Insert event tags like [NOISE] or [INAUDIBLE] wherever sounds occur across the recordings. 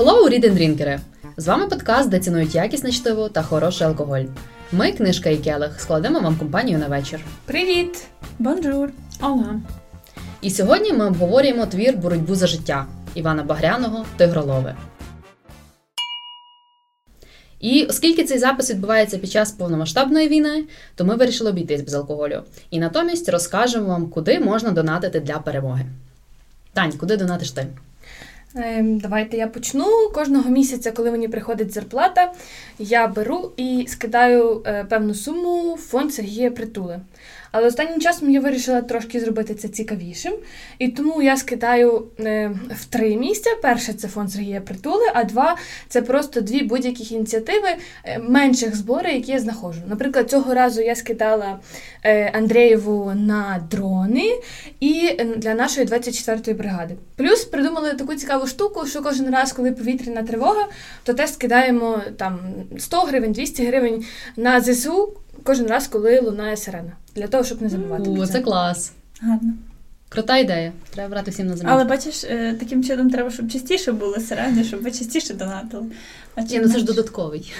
Hello, read дрінкери! З вами подкаст, де цінують якісне чтиво та хороший алкоголь. Ми, книжка і келих, складемо вам компанію на вечір. Привіт! Бонжур! Ола! І сьогодні ми обговорюємо твір Боротьбу за життя Івана Багряного Тигролове. І оскільки цей запис відбувається під час повномасштабної війни, то ми вирішили обійтись без алкоголю. І натомість розкажемо вам, куди можна донатити для перемоги. Тань, куди донатиш ти? Ем, давайте я почну. Кожного місяця, коли мені приходить зарплата, я беру і скидаю е, певну суму в фонд Сергія Притули. Але останнім часом я вирішила трошки зробити це цікавішим. І тому я скидаю е, в три місця. Перше це фонд Сергія Притули, а два це просто дві будь-яких ініціативи е, менших зборів, які я знаходжу. Наприклад, цього разу я скидала е, Андрієву на дрони і для нашої 24-ї бригади. Плюс придумали таку цікаву штуку, що кожен раз, коли повітряна тривога, то теж скидаємо там 100 гривень, 200 гривень на ЗСУ кожен раз, коли лунає сирена. Для того, щоб не забувати. У, це клас. Гарно. Крута ідея. Треба брати всім на заміну. Але бачиш, е, таким чином треба, щоб частіше були сирени, щоб ви частіше донатили. А Ні, ну це ж додатковий.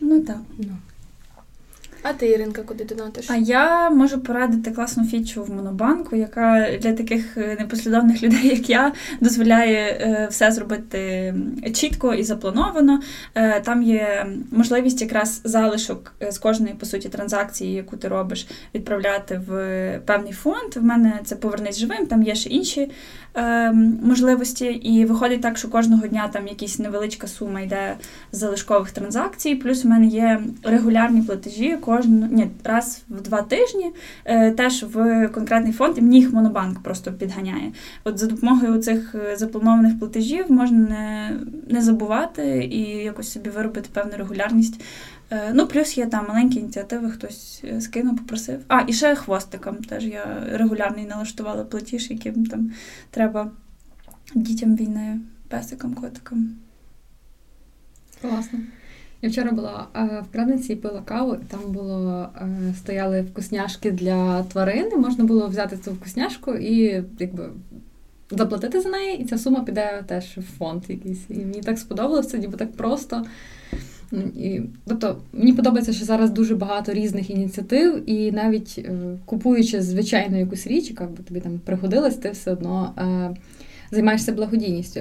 Ну так. Ну. А ти, Іринка, куди донатиш? А я можу порадити класну фічу в Монобанку, яка для таких е, непослідовних [LAUGHS] людей, як я, дозволяє е, все зробити чітко і заплановано. Е, там є можливість якраз залишок з кожної по суті транзакції, яку ти робиш, відправляти в певний фонд. В мене це повернись живим, там є ще інші можливості. І виходить так, що кожного дня там якась невеличка сума йде з залишкових транзакцій. Плюс в мене є регулярні платежі кожен ні, раз в два тижні е, теж в конкретний фонд і мені їх монобанк просто підганяє. От за допомогою цих е, запланованих платежів можна не, не забувати і якось собі виробити певну регулярність. Е, ну, плюс є там маленькі ініціативи, хтось скинув, попросив. А, і ще хвостиком теж я регулярний налаштувала платіж, яким там треба дітям війни, песикам, котикам. Класно. Я вчора була е, в крадниці і пила каву, і там було е, стояли вкусняшки для тварини. Можна було взяти цю вкусняшку і якби заплатити за неї, і ця сума піде теж в фонд якийсь. І мені так сподобалося, ніби так просто. І, Тобто мені подобається, що зараз дуже багато різних ініціатив, і навіть е, купуючи звичайну якусь річ, яка б тобі там пригодилась, ти все одно е, займаєшся благодійністю.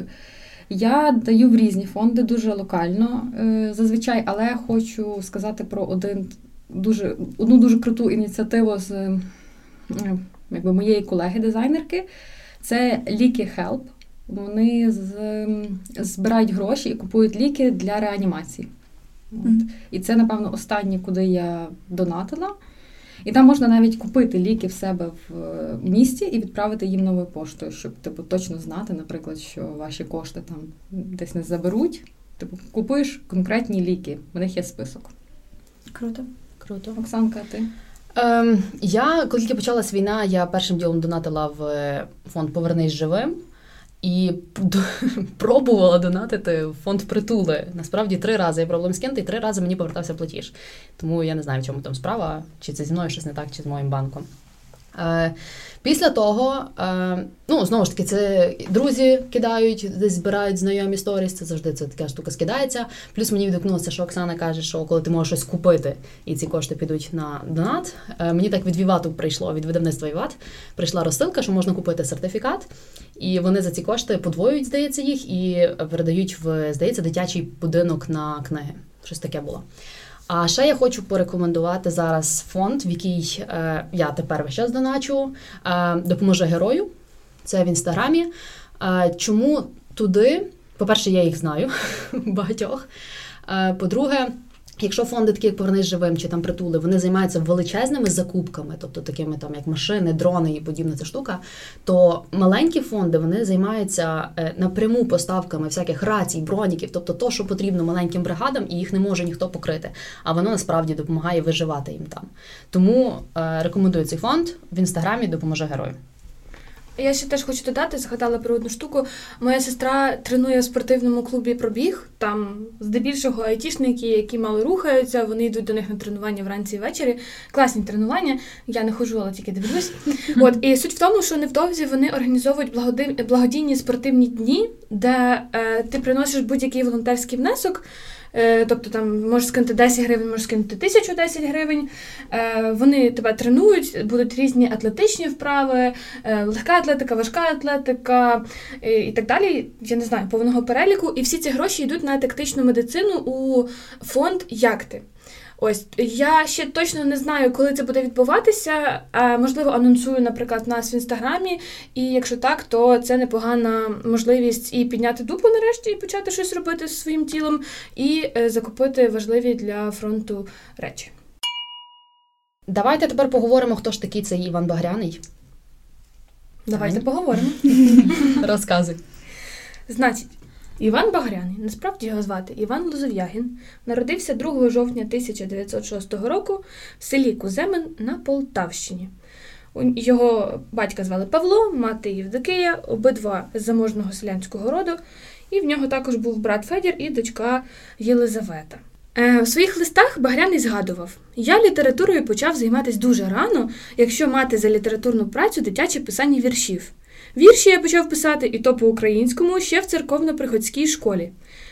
Я даю в різні фонди дуже локально е, зазвичай, але я хочу сказати про один дуже одну дуже круту ініціативу з якби, моєї колеги-дизайнерки. Це ліки Help. Вони з, збирають гроші і купують ліки для реанімації. От. Mm-hmm. І це, напевно, останнє, куди я донатила. І там можна навіть купити ліки в себе в е, місті і відправити їм новою поштою, щоб типу точно знати, наприклад, що ваші кошти там десь не заберуть. Типу, купуєш конкретні ліки, в них є список. Круто. Круто. Оксанка, ти? Ем, Я, коли тільки почалась війна, я першим ділом донатила в фонд Повернись живим. І [LAUGHS] пробувала донатити в фонд притули. Насправді три рази я проблем скинути, і три рази мені повертався платіж. Тому я не знаю, в чому там справа, чи це зі мною щось не так, чи з моїм банком. Е, після того, е, ну знову ж таки, це друзі кидають, десь збирають знайомі сторіс. Це завжди це така штука скидається. Плюс мені відгукнулося, що Оксана каже, що коли ти можеш щось купити, і ці кошти підуть на донат. Е, мені так від Вівату прийшло від видавництва Віват. Прийшла розсилка, що можна купити сертифікат, і вони за ці кошти подвоюють, здається, їх і передають в здається дитячий будинок на книги. Щось таке було. А ще я хочу порекомендувати зараз фонд, в який е, я тепер весь час доначу, е, допоможе герою. Це в інстаграмі. Е, чому туди? По-перше, я їх знаю [LAUGHS] багатьох. Е, по-друге, Якщо фонди, такі як повернись живим чи там притули, вони займаються величезними закупками, тобто такими там як машини, дрони і подібна ця штука, то маленькі фонди вони займаються е, напряму поставками всяких рацій, броніків, тобто то, що потрібно маленьким бригадам, і їх не може ніхто покрити. А воно насправді допомагає виживати їм там. Тому е, рекомендую цей фонд в інстаграмі допоможе герою. Я ще теж хочу додати, згадала про одну штуку. Моя сестра тренує в спортивному клубі пробіг. Там здебільшого айтішники, які мало рухаються, вони йдуть до них на тренування вранці і ввечері. Класні тренування. Я не ходжу, але тільки дивлюсь. [LAUGHS] От і суть в тому, що невдовзі вони організовують благодійні спортивні дні, де е, ти приносиш будь-який волонтерський внесок. Е, тобто там можеш скинути 10 гривень, можеш скинути 1010 гривень. Е, вони тебе тренують, будуть різні атлетичні вправи, е, легка атлетика, важка атлетика і так далі. Я не знаю повного переліку. І всі ці гроші йдуть на тактичну медицину у фонд Якти. Ось я ще точно не знаю, коли це буде відбуватися. Можливо, анонсую, наприклад, нас в інстаграмі. І якщо так, то це непогана можливість і підняти дупу нарешті, і почати щось робити зі своїм тілом, і е, закупити важливі для фронту речі. Давайте тепер поговоримо, хто ж такий цей Іван Багряний. Давайте поговоримо. [LAUGHS] Розказуй. Значить, Іван Багряний, насправді його звати Іван Лозов'ягін, народився 2 жовтня 1906 року в селі Куземен на Полтавщині. Його батька звали Павло, мати Євдокия, обидва з заможного селянського роду, і в нього також був брат Федір і дочка Єлизавета. Е, у своїх листах Багряний згадував: я літературою почав займатися дуже рано, якщо мати за літературну працю дитяче писання віршів. Вірші я почав писати і то по-українському ще в церковно-приходській школі.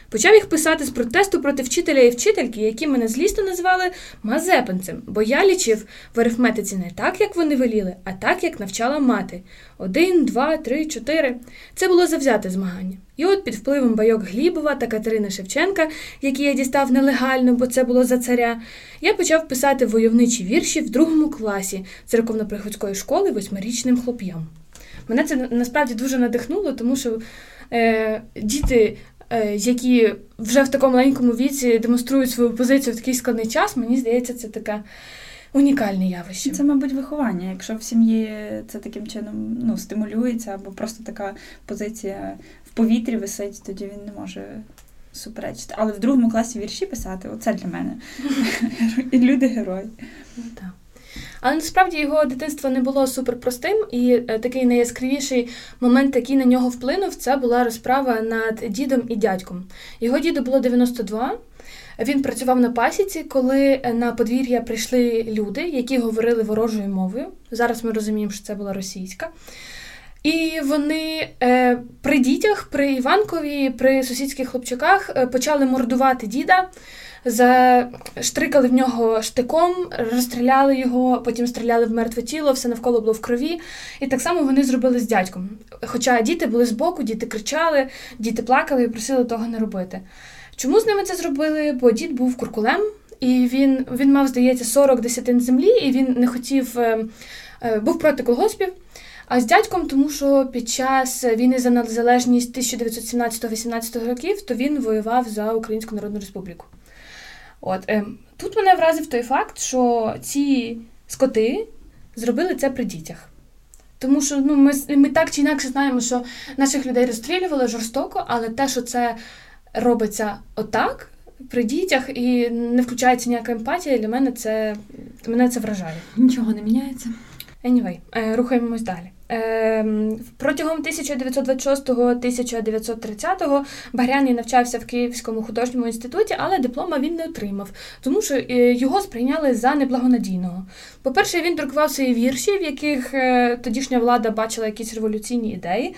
Почав їх писати з протесту проти вчителя і вчительки, які мене злісно назвали Мазепинцем, бо я лічив в арифметиці не так, як вони веліли, а так, як навчала мати. Один, два, три, чотири. Це було завзяте змагання. І от під впливом байок Глібова та Катерини Шевченка, які я дістав нелегально, бо це було за царя, я почав писати войовничі вірші в другому класі церковно-приходської школи восьмирічним хлоп'ям. Мене це насправді дуже надихнуло, тому що е, діти, е, які вже в такому маленькому віці демонструють свою позицію в такий складний час, мені здається, це таке унікальне явище. Це, мабуть, виховання. Якщо в сім'ї це таким чином ну, стимулюється, або просто така позиція в повітрі висить, тоді він не може. Суперечити, але в другому класі вірші писати оце для мене. [LAUGHS] Люди герої. Ну, так. Але насправді його дитинство не було суперпростим, і е, такий найяскравіший момент, який на нього вплинув, це була розправа над дідом і дядьком. Його діду було 92. Він працював на пасіці, коли е, на подвір'я прийшли люди, які говорили ворожою мовою. Зараз ми розуміємо, що це була російська. І вони е, при дітях, при Іванкові, при сусідських хлопчаках е, почали мордувати діда заштрикали в нього штиком, розстріляли його, потім стріляли в мертве тіло, все навколо було в крові. І так само вони зробили з дядьком. Хоча діти були збоку, діти кричали, діти плакали і просили того не робити. Чому з ними це зробили? Бо дід був куркулем, і він він мав, здається, 40 десятин землі, і він не хотів, е, е, був проти колгоспів. А з дядьком, тому що під час війни за незалежність 1917-18 років, то він воював за Українську Народну Республіку. От е, Тут мене вразив той факт, що ці скоти зробили це при дітях. Тому що ну, ми ми так чи інакше знаємо, що наших людей розстрілювали жорстоко, але те, що це робиться отак при дітях і не включається ніяка емпатія, для мене це мене це вражає. Нічого не міняється. Anyway, е, рухаємось далі. Ем, протягом 1926-1930 Багряний навчався в Київському художньому інституті, але диплома він не отримав, тому що е, його сприйняли за неблагонадійного. По-перше, він друкував свої вірші, в яких е, тодішня влада бачила якісь революційні ідеї.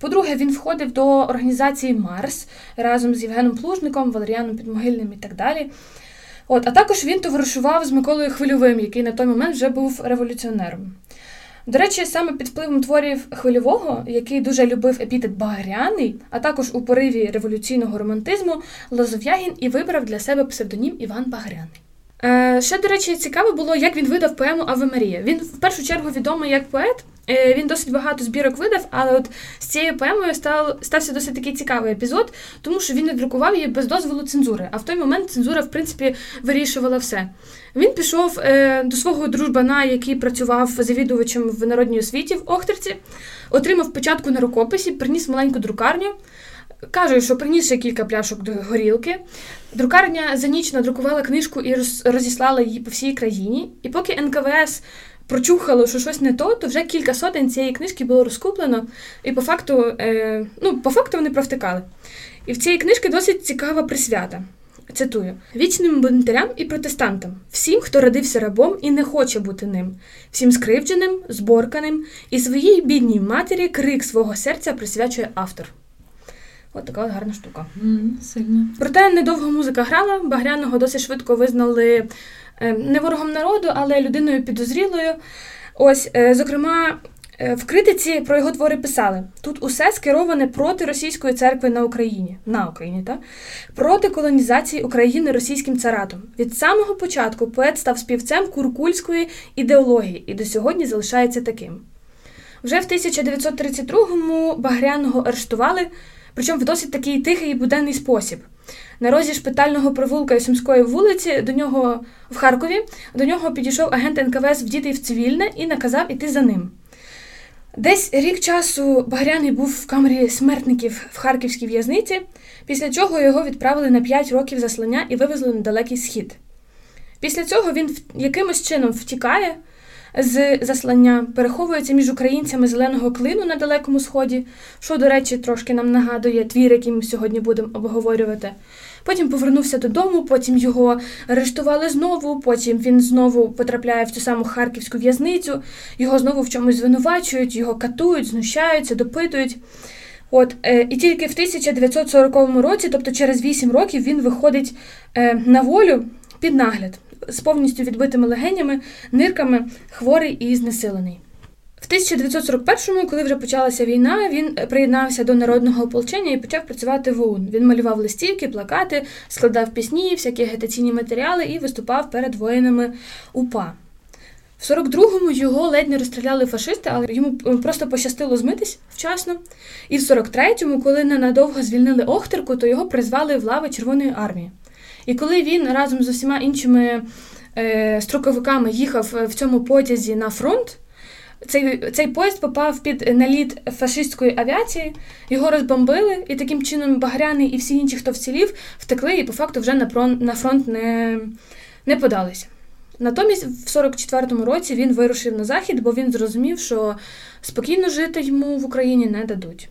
По-друге, він входив до організації Марс разом з Євгеном Плужником, Валеріаном Підмогильним і так далі. От, А також він товаришував з Миколою Хвильовим, який на той момент вже був революціонером. До речі, саме під впливом творів хвильового, який дуже любив епітет Багряний, а також у пориві революційного романтизму, Лозов'ягін і вибрав для себе псевдонім Іван Багряний. Е, Ще, до речі, цікаво було, як він видав поему Аве Марія. Він в першу чергу відомий як поет. Е, Він досить багато збірок видав, але от з цією поемою став, стався досить такий цікавий епізод, тому що він не друкував її без дозволу цензури. А в той момент цензура, в принципі, вирішувала все. Він пішов е, до свого дружбана, який працював завідувачем в народній освіті в Охтерці, отримав печатку на рукописі, приніс маленьку друкарню. Каже, що приніс ще кілька пляшок до горілки. Друкарня за ніч надрукувала книжку і розіслала її по всій країні. І поки НКВС прочухало, що щось не то, то вже кілька сотень цієї книжки було розкуплено, і по факту, е, ну, по факту вони провтикали. І в цій книжці досить цікава присвята. Цитую: вічним бунтарям і протестантам, всім, хто родився рабом і не хоче бути ним, всім скривдженим, зборканим, і своїй бідній матері крик свого серця присвячує автор. От така от гарна штука. М, Сильно. Проте недовго музика грала, Багряного досить швидко визнали е, не ворогом народу, але людиною підозрілою. Ось, е, зокрема, е, в критиці про його твори писали: тут усе скероване проти російської церкви на Україні, на Україні, та? проти колонізації України російським царатом. Від самого початку поет став співцем куркульської ідеології і до сьогодні залишається таким. Вже в 1932-му Багряного арештували, причому в досить такий тихий і буденний спосіб. На розі шпитального провулка і Сумської вулиці до нього в Харкові до нього підійшов агент НКВС вдітий в цивільне і наказав іти за ним. Десь рік часу Багряний був в камері смертників в харківській в'язниці, після чого його відправили на 5 років заслання і вивезли на далекий схід. Після цього він якимось чином втікає з заслання, переховується між українцями зеленого клину на Далекому Сході, що, до речі, трошки нам нагадує твір, який ми сьогодні будемо обговорювати. Потім повернувся додому, потім його арештували знову, потім він знову потрапляє в цю саму харківську в'язницю, його знову в чомусь звинувачують, його катують, знущаються, допитують. От, е, і тільки в 1940 році, тобто через 8 років, він виходить е, на волю під нагляд з повністю відбитими легенями, нирками, хворий і знесилений. В 1941-му, коли вже почалася війна, він приєднався до народного ополчення і почав працювати в ОУН. Він малював листівки, плакати, складав пісні, всякі агітаційні матеріали і виступав перед воїнами УПА. В 42-му його ледь не розстріляли фашисти, але йому е, просто пощастило змитись вчасно. І в 43-му, коли ненадовго звільнили Охтерку, то його призвали в лави Червоної армії. І коли він разом з усіма іншими е, строковиками їхав е, в цьому потязі на фронт, цей, цей поїзд попав під наліт фашистської авіації, його розбомбили, і таким чином Багряний і всі інші, хто вцілів, втекли і по факту вже на фронт, на фронт не, не подалися. Натомість, в 44-му році він вирушив на захід, бо він зрозумів, що спокійно жити йому в Україні не дадуть.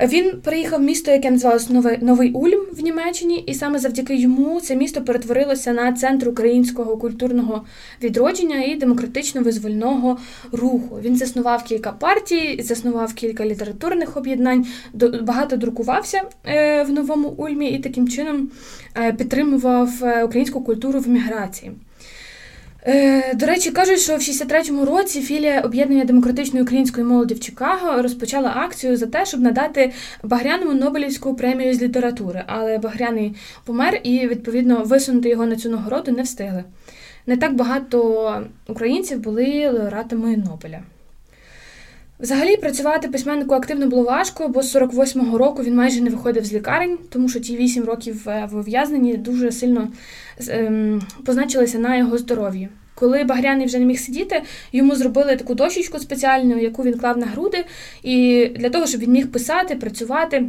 Він приїхав в місто, яке називалось Новий, Новий Ульм в Німеччині, і саме завдяки йому це місто перетворилося на центр українського культурного відродження і демократично-визвольного руху. Він заснував кілька партій, заснував кілька літературних об'єднань, до- багато друкувався е, в Новому Ульмі і таким чином е, підтримував е, українську культуру в міграції. Е, До речі, кажуть, що в 63-му році філія об'єднання демократичної української молоді в Чикаго розпочала акцію за те, щоб надати Багряному Нобелівську премію з літератури, але Багряний помер і відповідно висунути його на цю нагороду не встигли. Не так багато українців були лауреатами Нобеля. Взагалі працювати письменнику активно було важко, бо з 48-го року він майже не виходив з лікарень, тому що ті 8 років е, в ув'язненні дуже сильно ем, позначилися на його здоров'ї. Коли Багряний вже не міг сидіти, йому зробили таку дощечку спеціальну, яку він клав на груди, і для того, щоб він міг писати, працювати.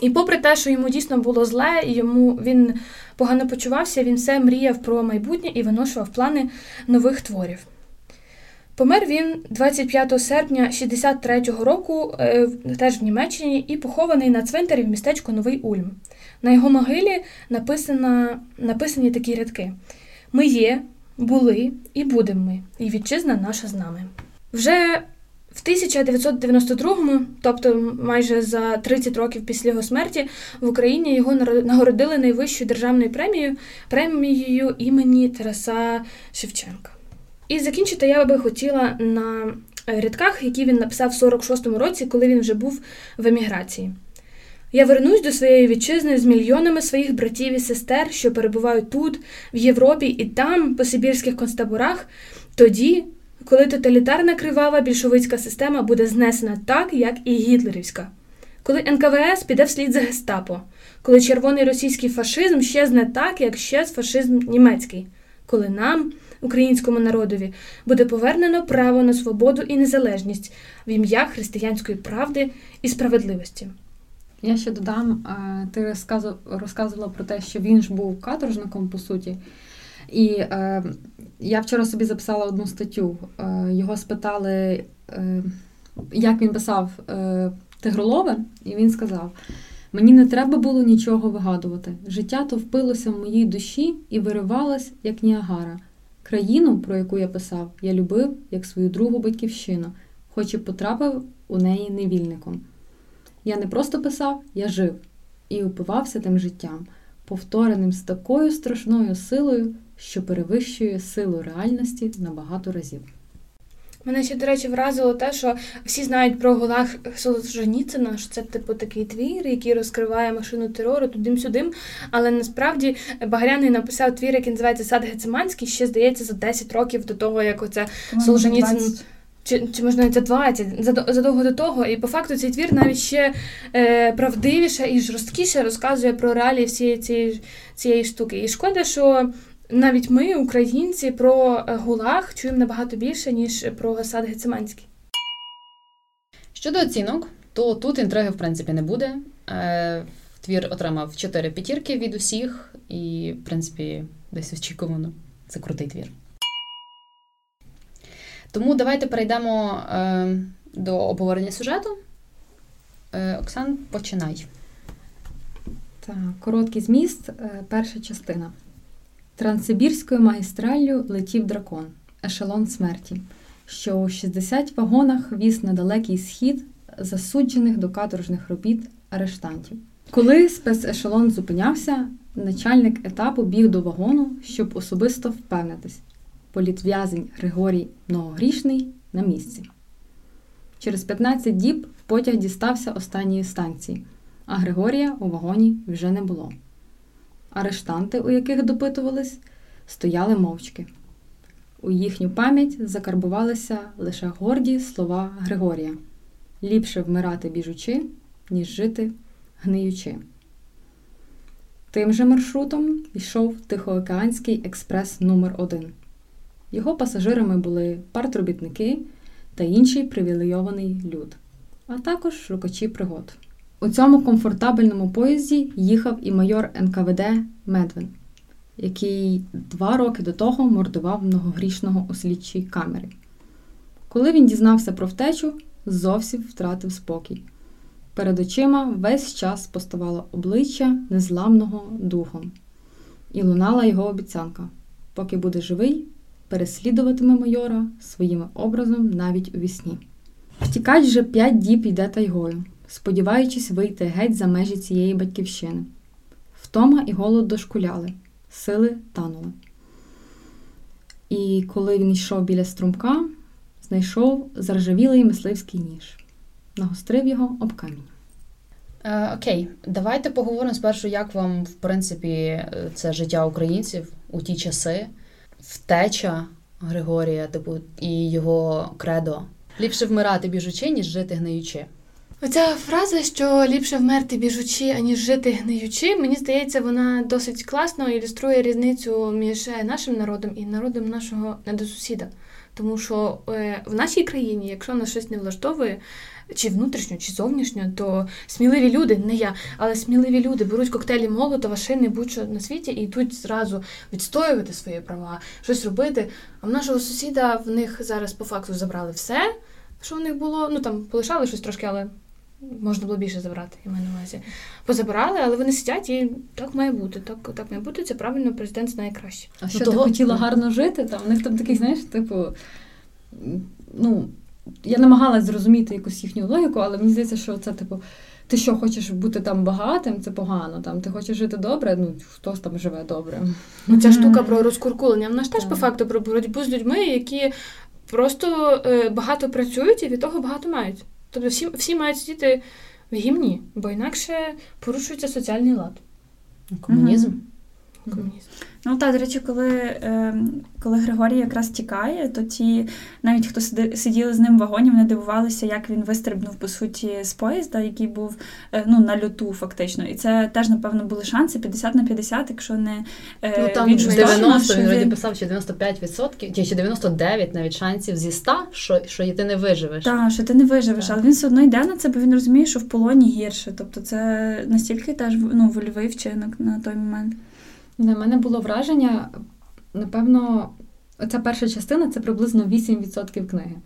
І попри те, що йому дійсно було зле, і йому він погано почувався, він все мріяв про майбутнє і виношував плани нових творів. Помер він 25 серпня 63-го року, е, теж в Німеччині, і похований на цвинтарі в містечку Новий Ульм. На його могилі написано, написані такі рядки: Ми є, були і будемо ми, і вітчизна наша з нами. Вже в 1992-му, тобто майже за 30 років після його смерті, в Україні його нагородили найвищою державною премією премією імені Тараса Шевченка. І закінчити я би хотіла на е, рядках, які він написав в 46-му році, коли він вже був в еміграції. Я вернусь до своєї вітчизни з мільйонами своїх братів і сестер, що перебувають тут, в Європі і там, по сибірських концтаборах, тоді, коли тоталітарна кривава більшовицька система буде знесена так, як і гітлерівська. Коли НКВС піде вслід за гестапо, коли червоний російський фашизм щезне так, як щез фашизм німецький, коли нам, українському народові, буде повернено право на свободу і незалежність в ім'я християнської правди і справедливості. Я ще додам, е, ти розказувала про те, що він ж був каторжником, по суті. І е, я вчора собі записала одну статтю. Е, його спитали, е, як він писав е, Тигролове, і він сказав: мені не треба було нічого вигадувати. Життя то впилося в моїй душі і виривалось, як Ніагара. Країну, про яку я писав, я любив як свою другу батьківщину, хоч і потрапив у неї невільником. Я не просто писав, я жив і упивався тим життям, повтореним з такою страшною силою, що перевищує силу реальності на багато разів. Мене ще, до речі, вразило те, що всі знають про Гулаг Солженіцина, що це типу такий твір, який розкриває машину терору тудим-сюдим. Але насправді Багряний написав твір, який називається Сад Гециманський, ще здається за 10 років до того, як оце Солженіцин. Чи чи можна це 20, задовго до того, і по факту цей твір навіть ще е, правдивіше і жорсткіше розказує про реалії всієї цієї цієї штуки. І шкода, що навіть ми, українці, про е, гулаг чуємо набагато більше, ніж про Гасад Гециманський. Щодо оцінок, то тут інтриги, в принципі, не буде. Е, твір отримав 4 п'ятірки від усіх, і, в принципі, десь очікувано. Це крутий твір. Тому давайте перейдемо е, до обговорення сюжету. Е, Оксан, починай. Так, короткий зміст, е, перша частина. Транссибірською магістраллю летів дракон, ешелон смерті, що у 60 вагонах віз на далекий схід засуджених до каторжних робіт арештантів. Коли спецешелон зупинявся, начальник етапу біг до вагону, щоб особисто впевнитись. Політв'язень Григорій Многогрішний на місці. Через 15 діб потяг дістався останньої станції, а Григорія у вагоні вже не було. Арештанти, у яких допитувались, стояли мовчки. У їхню пам'ять закарбувалися лише горді слова Григорія ліпше вмирати біжучи, ніж жити гниючи. Тим же маршрутом йшов Тихоокеанський експрес номер 1 Його пасажирами були партробітники та інший привілейований люд, а також шукачі пригод. У цьому комфортабельному поїзді їхав і майор НКВД Медвин, який два роки до того мордував многогрішного у слідчій камері. Коли він дізнався про втечу, зовсім втратив спокій. Перед очима весь час поставало обличчя незламного духом, і лунала його обіцянка: поки буде живий, переслідуватиме майора своїм образом навіть у вісні. Втікач вже п'ять діб йде тайгою сподіваючись вийти геть за межі цієї батьківщини. Втома і голод дошкуляли, сили танули. І коли він йшов біля струмка, знайшов заржавілий мисливський ніж, нагострив його об камінь. Е, окей, давайте поговоримо спершу, як вам, в принципі, це життя українців у ті часи, втеча Григорія, типу, і його кредо. Ліпше вмирати біжучи, ніж жити гниючи. Оця фраза, що ліпше вмерти біжучи, аніж жити гниючи, мені здається, вона досить класно ілюструє різницю між нашим народом і народом нашого недосусіда. Тому що е, в нашій країні, якщо нас щось не влаштовує, чи внутрішньо, чи зовнішньо, то сміливі люди, не я, але сміливі люди беруть коктейлі молотова, шини, будь-що на світі і йдуть зразу відстоювати свої права, щось робити. А в нашого сусіда в них зараз по факту забрали все, що в них було. Ну там полишали щось трошки, але можна було більше забрати, я маю на увазі. Позабирали, але вони сидять і так має бути. Так так має бути, це правильно, президент знає краще. А що ну, ти хотіла гарно жити? Там у них там такий, знаєш, типу, ну, я намагалась зрозуміти якусь їхню логіку, але мені здається, що це, типу, ти що хочеш бути там багатим, це погано. Там Ти хочеш жити добре, ну хтось там живе добре. Ну, Ця штука про розкуркулення, вона ж теж по факту про боротьбу з людьми, які просто е, багато працюють і від того багато мають. Тобто всі всі мають сидіти в гімні, бо інакше порушується соціальний лад. Комунізм. Комунізм. Ну так, до речі, коли е, коли Григорій якраз тікає, то ті, навіть хто сиділи з ним в вагоні, вони дивувалися, як він вистрибнув по суті з поїзда, який був е, ну, на льоту, фактично. І це теж, напевно, були шанси 50 на 50, якщо не е, ну, там 90, він вроді писав, що 95%, чи 99 навіть шансів зі 100, що що ти не виживеш. Так, що ти не виживеш, так. але він все одно йде на це, бо він розуміє, що в полоні гірше. Тобто це настільки теж ну, вольовий вчинок на той момент. На мене було враження, напевно, оця перша частина це приблизно 8% книги.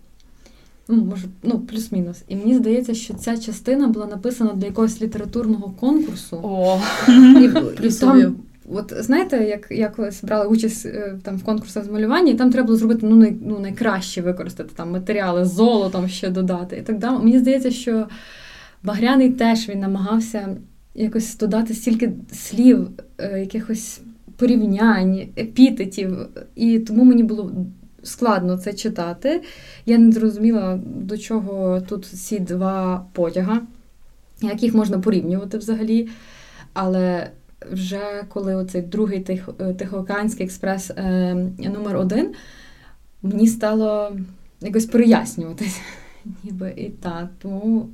Ну, може, ну, плюс-мінус. І мені здається, що ця частина була написана для якогось літературного конкурсу. О, І, і [LAUGHS] там, от знаєте, як я колись брала участь е, там в конкурсах з малювання, і там треба було зробити ну, най, ну, найкраще використати там матеріали, золотом ще додати. І так далі. Мені здається, що Багряний теж він намагався якось додати стільки слів, е, якихось порівнянь, епітетів, і тому мені було. Складно це читати. Я не зрозуміла, до чого тут ці два потяга, як їх можна порівнювати взагалі. Але вже коли оцей другий Тих, е, Тихоокеанський експрес е, номер один, мені стало якось прояснюватись. [LAUGHS] Ніби і так. Тому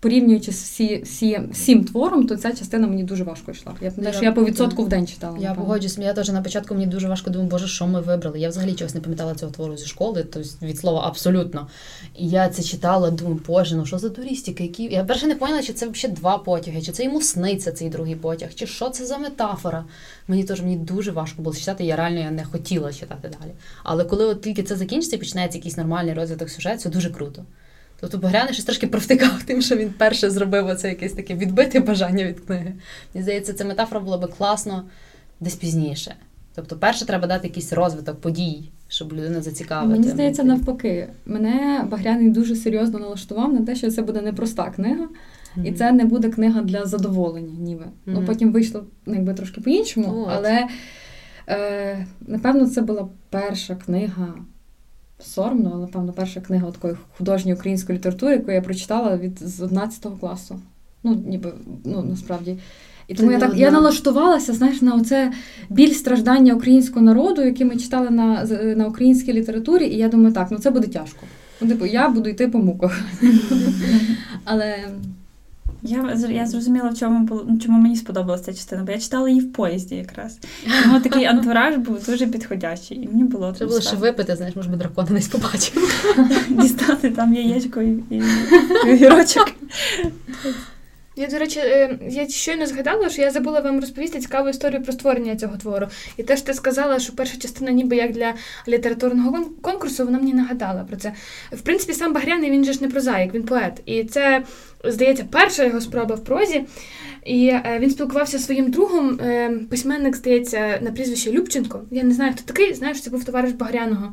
порівнюючи з всі, всі, всім твором, то ця частина мені дуже важко йшла. Я пам'ятаю, що я по відсотку в день читала. Я погоджуюсь, я теж на початку мені дуже важко думаю, боже, що ми вибрали. Я взагалі чогось не пам'ятала цього твору зі школи, тобто від слова абсолютно. І я це читала, думаю, боже, ну що за дурістики, які. Я перше не поняла, чи це взагалі два потяги, чи це йому сниться цей другий потяг, чи що це за метафора. Мені теж мені дуже важко було читати, я реально я не хотіла читати далі. Але коли от тільки це закінчиться і починається якийсь нормальний розвиток сюжету, це дуже круто. Тобто Багряний щось трошки провтикав тим, що він перше зробив оце якесь таке відбите бажання від книги. Мені здається, ця метафора була би класно десь пізніше. Тобто, перше треба дати якийсь розвиток подій, щоб людина зацікавити. Мені здається, навпаки, мене Багряний дуже серйозно налаштував на те, що це буде непроста книга, і це не буде книга для задоволення, ніби. Ну потім вийшло ну, якби трошки по-іншому, От. але е, напевно це була перша книга. Соромно, але напевно перша книга такої художньої української літератури, яку я прочитала від з 11 класу. Ну, ніби, ну насправді. І тому Це я так я налаштувалася, знаєш, на оце біль страждання українського народу, який ми читали на, на українській літературі, і я думаю, так, ну це буде тяжко. Ну, типу, я буду йти по муках. Але Я, я зрозуміла, в чому було ну, чому мені сподобалася ця частина, бо я читала її в поїзді якраз. Тому [LAUGHS] такий антураж був дуже підходящий. І мені було Треба було ще випити, знаєш, може би дракона десь побачив. [LAUGHS] дістати там яєчко і, і, і [LAUGHS] огірочок. Я, до речі, е, я щойно згадала, що я забула вам розповісти цікаву історію про створення цього твору. І теж ти сказала, що перша частина, ніби як для літературного конкурсу, вона мені нагадала про це. В принципі, сам Багряний він же ж не прозаїк, він поет. І це, здається, перша його спроба в прозі. І е, він спілкувався зі своїм другом, е, письменник, здається, на прізвище Любченко. Я не знаю, хто такий, знаєш, це був товариш Багряного.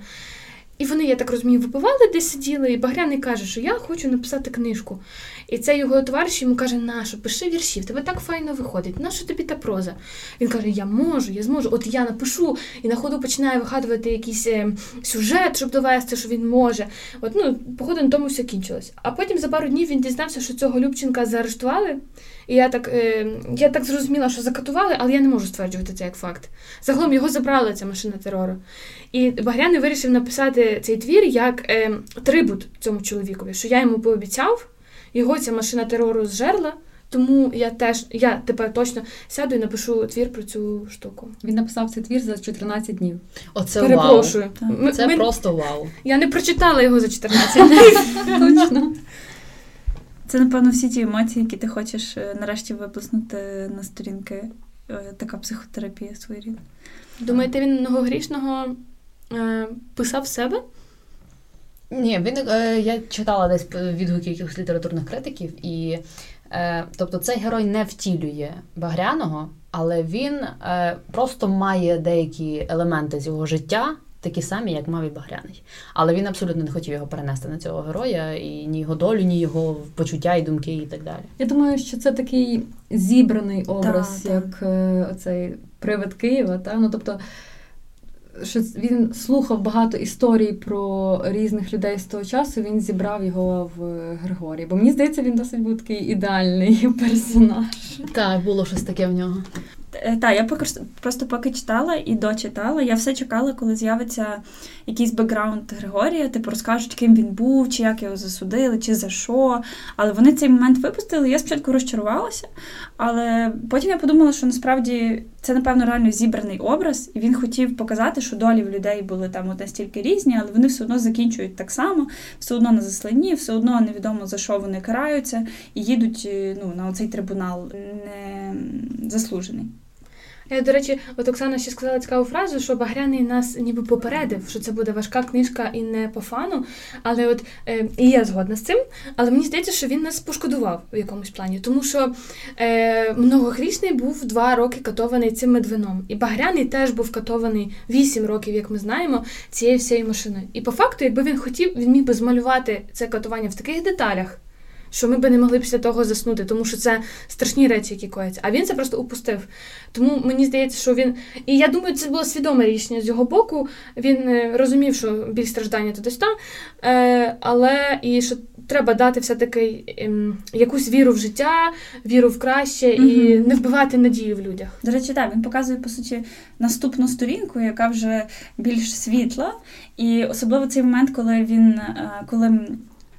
І вони, я так розумію, випивали, десь сиділи, і Багряний каже, що я хочу написати книжку. І цей його товариш йому каже: нащо, пиши вірші, в тебе так файно виходить, нащо тобі та проза? Він каже: Я можу, я зможу. От я напишу і на ходу починає вигадувати якийсь е, сюжет, щоб довести, що він може. От ну, походу на тому все кінчилось. А потім за пару днів він дізнався, що цього Любченка заарештували. І я так, е, я так зрозуміла, що закатували, але я не можу стверджувати це як факт. Загалом його забрали ця машина терору. І Багряний вирішив написати цей твір як е, трибут цьому чоловікові, що я йому пообіцяв, його ця машина терору зжерла. Тому я теж, я тепер точно сяду і напишу твір про цю штуку. він написав цей твір за 14 днів. Оце Перепрошую. Вау. Ми- Це ми- просто вау. Я не прочитала його за 14 [LAUGHS] днів. Точно. [LAUGHS] Це, напевно, всі ті емоції, які ти хочеш е, нарешті виплеснути на сторінки. Е, Така психотерапія своєрідна. Думаєте, він одного грішного е, писав в себе? Ні, він е, я читала десь відгуки якихось літературних критиків, і е, тобто цей герой не втілює Багряного, але він е, просто має деякі елементи з його життя. Такі самі, як мав і Багряний. Але він абсолютно не хотів його перенести на цього героя, і ні його долю, ні його почуття і думки, і так далі. Я думаю, що це такий зібраний образ, Так, як е, оцей привид Києва. Та? Ну, тобто, що він слухав багато історій про різних людей з того часу, він зібрав його в Григорії. Бо мені здається, він досить був такий ідеальний [LAUGHS] персонаж. Так, було щось таке в нього. Так, я поки просто поки читала і дочитала, я все чекала, коли з'явиться якийсь бекграунд Григорія, типу розкажуть, ким він був, чи як його засудили, чи за що. Але вони цей момент випустили. Я спочатку розчарувалася, але потім я подумала, що насправді це, напевно, реально зібраний образ, і він хотів показати, що долі в людей були там от настільки різні, але вони все одно закінчують так само, все одно на засланні, все одно невідомо за що вони караються і їдуть е, ну, на оцей трибунал не заслужений. Я, до речі, от Оксана ще сказала цікаву фразу, що Багряний нас ніби попередив, що це буде важка книжка і не по фану. Але от е, і я згодна з цим. Але мені здається, що він нас пошкодував в якомусь плані, тому що е, многогрішний був два роки катований цим медвином. І Багряний теж був катований вісім років, як ми знаємо, цією всією машиною. І по факту, якби він хотів, він міг би змалювати це катування в таких деталях. Що ми би не могли після того заснути, тому що це страшні речі, які кояться. А він це просто упустив. Тому мені здається, що він. І я думаю, це було свідоме рішення з його боку. Він е, розумів, що біль страждання то десь там, е, але і що треба дати все-таки ем, якусь віру в життя, віру в краще і Мгм. не вбивати надію в людях. До речі, так, він показує, по суті, наступну сторінку, яка вже більш світла. І особливо цей момент, коли він, е, коли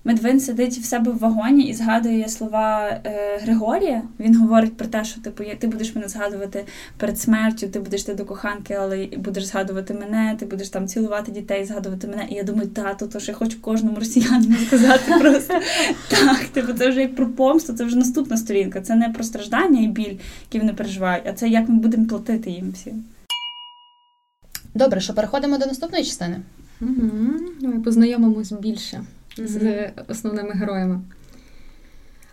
Медвин сидить в себе в вагоні і згадує слова е, Григорія. Він говорить про те, що типу, я- ти будеш мене згадувати перед смертю, ти будеш йти до коханки, але будеш згадувати мене, ти будеш там цілувати дітей, згадувати мене. І я думаю, тато, то ж я хочу кожному росіянину сказати просто [LAUGHS] так. Типу, це вже як про помсту, це вже наступна сторінка. Це не про страждання і біль, які вони переживають, а це як ми будемо платити їм всім. Добре, що переходимо до наступної частини. Угу. Давай познайомимось більше з основними героями.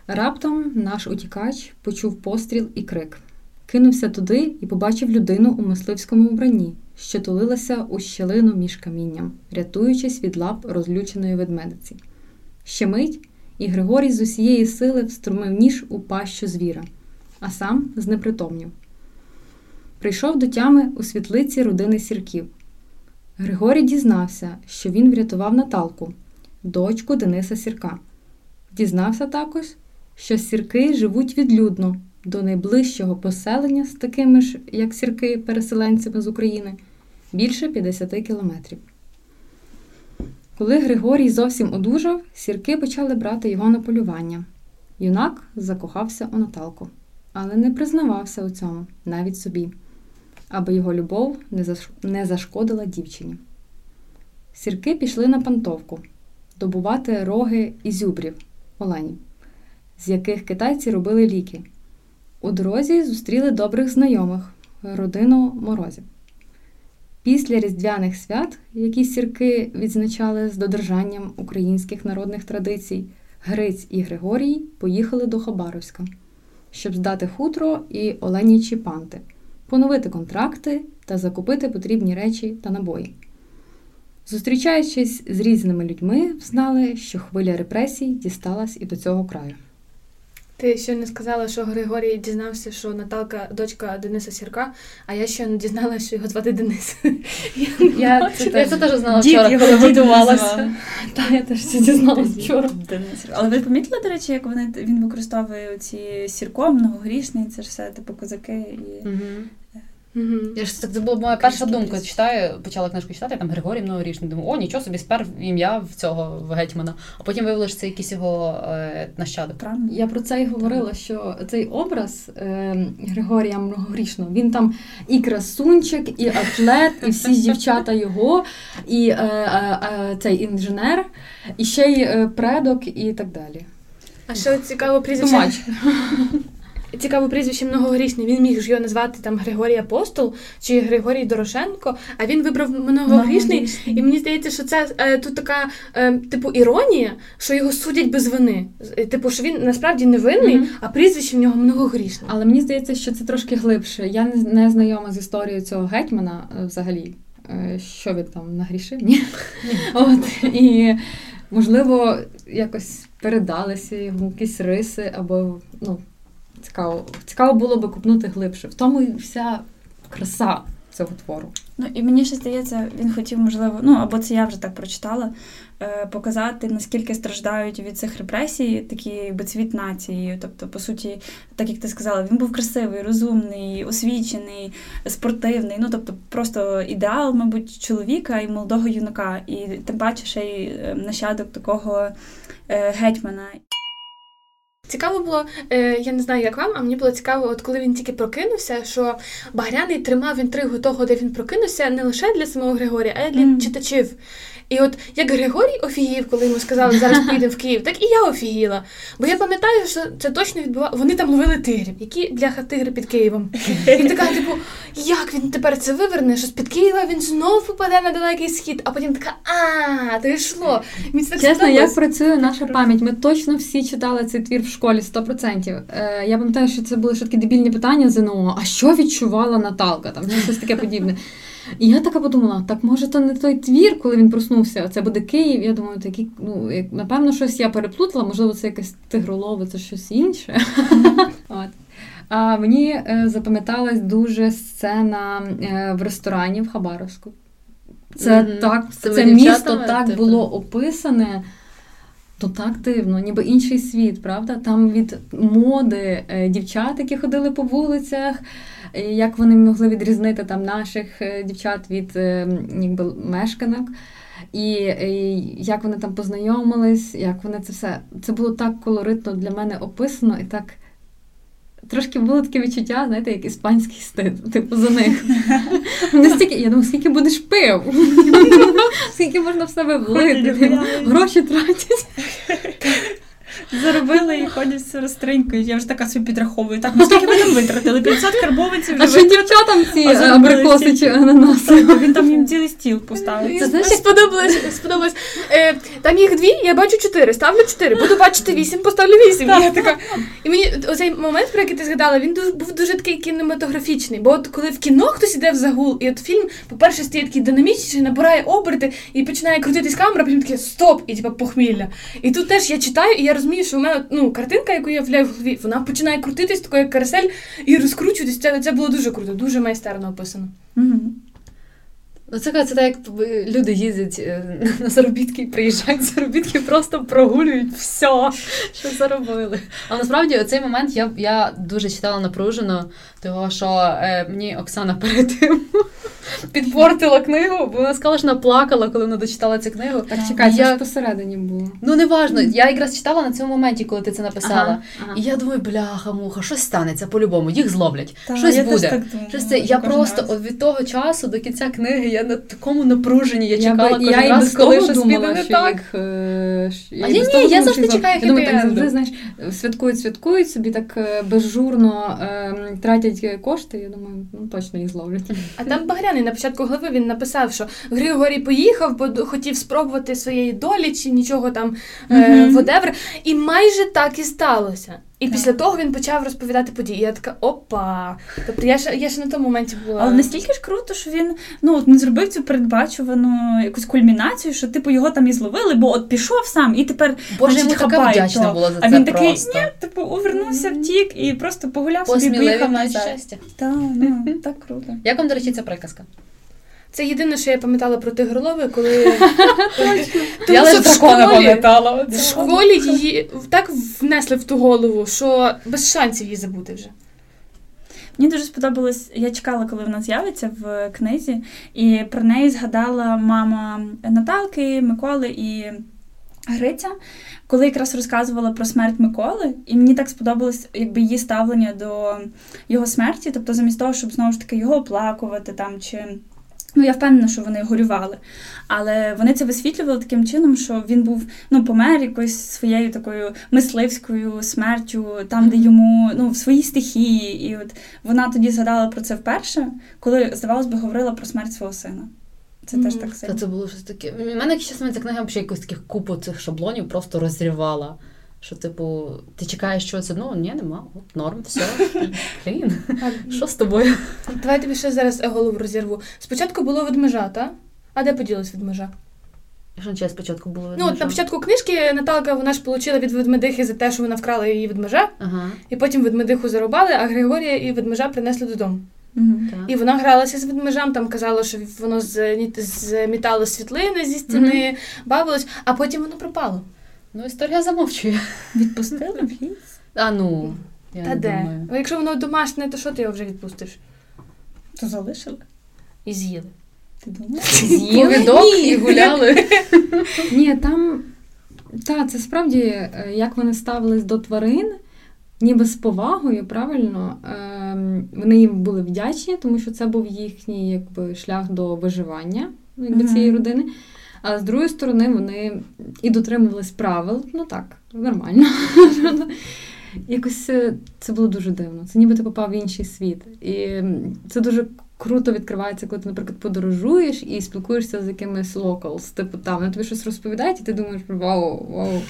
Раптом наш утікач почув постріл і крик. Кинувся туди і побачив людину у мисливському вбранні, що тулилася у щелину між камінням, рятуючись від лап розлюченої ведмедиці. Ще мить, і Григорій з усієї сили вструмив ніж у пащу звіра, а сам знепритомнів. Прийшов до тями у світлиці родини сірків. Григорій дізнався, що він врятував Наталку, дочку Дениса Сірка. Дізнався також, що сірки живуть відлюдно до найближчого поселення з такими ж, як сірки, переселенцями з України, більше 50 кілометрів. Коли Григорій зовсім одужав, сірки почали брати його на полювання. Юнак закохався у Наталку, але не признавався у цьому навіть собі, аби його любов не зашкодила дівчині. Сірки пішли на пантовку добувати роги і зюбрів оленів, з яких китайці робили ліки. У дорозі зустріли добрих знайомих, родину морозів. Після різдвяних свят, які сірки відзначали з додержанням українських народних традицій, Гриць і Григорій поїхали до Хабаровська, щоб здати хутро і оленячі панти, поновити контракти та закупити потрібні речі та набої. Зустрічаючись з різними людьми, знали, що хвиля репресій дісталась і до цього краю. Ти ще не сказала, що Григорій дізнався, що Наталка дочка Дениса Сірка, а я ще не дізналася, що його звати Денис. [LAUGHS] Я це, теж знала Дід вчора, його коли готувалася. називав. [LAUGHS] Та я теж це дізналася вчора. Денис. Але ви помітили, до речі, як вони він використовує ці сірко, многогрішний, це ж все типу козаки і. Мгм. Я ж це це була моя перша думка. Читаю, почала книжку читати, там Григорій Многорічний. Думаю, о, нічого собі спер ім'я в цього в гетьмана. А потім виявилося, що це якийсь його е, нащадок. Правильно? Я про це й говорила, що цей образ е, Григорія Многогрішного, він там і красунчик, і атлет, і всі дівчата його, і е, е, е, цей інженер, і ще й е, предок, і так далі. А ще цікаво прізвище. [LAUGHS] Цікаво прізвище многогрішний. Він міг ж його назвати там Григорій Апостол чи Григорій Дорошенко, а він вибрав многогрішний. І мені здається, що це е, тут така е, типу іронія, що його судять без вини. Е, Типу, що він насправді невинний, Мгм. а прізвище в нього многогрішне. Але мені здається, що це трошки глибше. Я не, не знайома з історією цього гетьмана е, взагалі. Е, Що він там нагрішив? Ні. От, і можливо, якось передалися йому якісь риси, або ну, цікаво. Цікаво було би купнути глибше. В тому і вся краса цього твору. Ну і мені ще здається, він хотів, можливо, ну або це я вже так прочитала, е, показати, наскільки страждають від цих репресій такі якби цвіт нації. Тобто, по суті, так як ти сказала, він був красивий, розумний, освічений, спортивний. Ну тобто, просто ідеал, мабуть, чоловіка і молодого юнака, і тим паче ще й е, нащадок такого е, гетьмана. Цікаво було, е, я не знаю, як вам, а мені було цікаво, от коли він тільки прокинувся, що Багряний тримав інтригу того, де він прокинувся, не лише для самого Григорія, а й для mm. читачів. І от як Григорій офігів, коли йому сказали, зараз [LAUGHS] поїдемо в Київ, так і я офігіла. Бо я пам'ятаю, що це точно відбувалося. Вони там ловили тигрів. Які бляха тигри під Києвом? І така, типу, як він тепер це виверне? Що з-під Києва він знов попаде на далекий схід, а потім така, а, то йшло. Мені так Чесно, як працює наша пам'ять? Ми точно всі читали цей твір в школі 100%. Е, я пам'ятаю, що це були ще такі дебільні питання ЗНО. А що відчувала Наталка? Там щось таке подібне. І я така подумала: так може то не той твір, коли він проснувся, це буде Київ. Я думаю, такі, ну як напевно, щось я переплутала, можливо, це якесь тигролове, це щось інше. [LAUGHS] От. А мені е, запам'яталась дуже сцена е, в ресторані в Хабаровську. Це Мгм. так, це місто так типу? було описане. То так дивно, ніби інший світ, правда? Там від моди е, дівчат, які ходили по вулицях, як вони могли відрізнити там наших е, дівчат від е, якби, мешканок. І, і як вони там познайомились, як вони це все. Це було так колоритно для мене описано і так. Трошки було таке відчуття, знаєте, як іспанський стиль, типу за них. [LAUGHS] Настільки, я думаю, скільки будеш пив? [LAUGHS] Скільки можна в себе влити? Гроші тратять. [LAUGHS] Заробили і ходять все розтринькою. Я вже така собі підраховую. Так, ну скільки ви там витратили? 500 карбованців А що дівчатам ці А абрикоси чи ананаси? Він там їм цілий стіл поставив. Це знаєш, сподобалось, сподобалось. Е, там їх дві, я бачу чотири. Ставлю чотири. Буду бачити вісім, поставлю вісім. І я така. І мені оцей момент, про який ти згадала, він був дуже такий кінематографічний. Бо от коли в кіно хтось іде в загул, і от фільм, по-перше, стає такий динамічний, набирає оберти і починає крутитись камера, потім таке стоп, і типа похмілля. І тут теж я читаю, і я розумію, що у мене ну, картинка, яку я вляю в голові, вона починає крутитись, такою як карусель, і розкручуватись. Це, це було дуже круто, дуже майстерно описано. Мгм. Ну, це, це так, як люди їздять е, [LAUGHS] на заробітки і приїжджають з заробітки, просто прогулюють все, що заробили. А насправді цей момент я, я дуже читала напружено, того що е, мені Оксана перед тим [LAUGHS] підпортила книгу, бо вона сказала, що вона плакала, коли вона дочитала цю книгу. Так, чекай, це Я- ж посередині було. Ну, неважно, я якраз читала на цьому моменті, коли ти це написала. Ага, ага. І я думаю, бляха, муха, щось станеться по-любому, їх зловлять. Та, щось я буде. так думала, Щось це, я просто раз. від того часу до кінця книги я на такому напруженні. Я Я чекала би- кожен я раз, без коли щось думала, піде не так. їх, е, А і ні, я завжди їх чекаю зловлять. Думаю, так завжди, знаєш, святкують, святкують, собі так е, безжурно е, тратять кошти. Я думаю, ну точно їх зловлять. А там Багряний на початку глави він написав, що Григорій поїхав, бо хотів спробувати своєї долі чи нічого там е, Мгм. whatever. І майже так і сталося. І Так. після того він почав розповідати події. І я така опа. Тобто я ще, я ще на тому моменті була. Але настільки ж круто, що він ну от не зробив цю передбачувану якусь кульмінацію, що типу його там і зловили, бо от пішов сам і тепер Боже, значить, йому така вдячна була за А він такий, просто. ні, типу, увернувся, втік і просто погуляв собі поїхав назад. щастя. Так, ну [LAUGHS] так круто. Як вам, до речі, ця приказка? Це єдине, що я пам'ятала про тигролови, коли [LAUGHS] Я лише дракона пам'ятала. в школі її так внесли в ту голову, що без шансів її забути вже. Мені дуже сподобалось, я чекала, коли вона з'явиться в книзі, і про неї згадала мама Наталки, Миколи і Гриця, коли якраз розказувала про смерть Миколи, і мені так сподобалось якби її ставлення до його смерті. Тобто, замість того, щоб знову ж таки його оплакувати там чи. Ну, я впевнена, що вони горювали. Але вони це висвітлювали таким чином, що він був ну, помер якоюсь своєю такою мисливською смертю, там, де йому ну, в своїй стихії. І от вона тоді згадала про це вперше, коли, здавалось би, говорила про смерть свого сина. Це теж Мгм. так Та сильно. це було щось таке. У мене якщо чесно, ця книга взагалі якусь таких купу цих шаблонів просто розривала. Що, типу, ти чекаєш щось одного? Ні, нема. От норм, все. [LAUGHS] Блін, що з тобою? Давай тобі ще зараз голову розірву. Спочатку було ведмежа, А де поділась ведмежа? Що спочатку було? Ну, от на початку книжки Наталка вона ж отримала від ведмедихи за те, що вона вкрала її ведмежа, Ага, і потім ведмедиху зарубали, а Григорія і ведмежа принесли додому. Так. І вона гралася з ведмежам, там казала, що воно змітало світлини зі стіни, бавилось, а потім воно пропало. Ну, історія замовчує. Відпустили в ліс? [LAUGHS] А ну, я Та не де? думаю. А якщо воно домашнє, то що ти його вже відпустиш? То залишили? І з'їли. Ти думаєш? З'їли [LAUGHS] повідок і гуляли. [LAUGHS] Ні, там та, це справді, е, як вони ставились до тварин, ніби з повагою, правильно. Ем, Вони їм були вдячні, тому що це був їхній якби, шлях до виживання ну, якби, Мгм. цієї родини. А з другої сторони, вони і дотримувались правил, ну так, нормально. [LAUGHS] Якось е, це було дуже дивно. Це ніби ти попав в інший світ. І це дуже круто відкривається, коли ти, наприклад, подорожуєш і спілкуєшся з якимись локалс. Типу там вони тобі щось розповідають, і ти думаєш, вау, вау.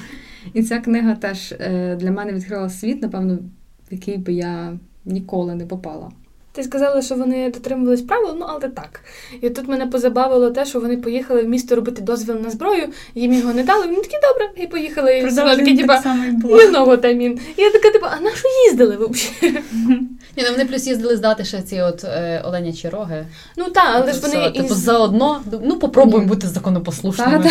І ця книга теж е, для мене відкрила світ, напевно, в який би я ніколи не попала. Ти сказала, що вони дотримувались правил, ну але так. І тут мене позабавило те, що вони поїхали в місто робити дозвіл на зброю, їм його не дали. Вони такі добре, і поїхали. І такі, типа, одного тамін. І я така, типа, а на що їздили взагалі? Ні, ну вони плюс їздили здати ще ці от е, оленячі роги. Ну так, але ж вони типу, із... заодно, ну попробуємо бути законопослушними.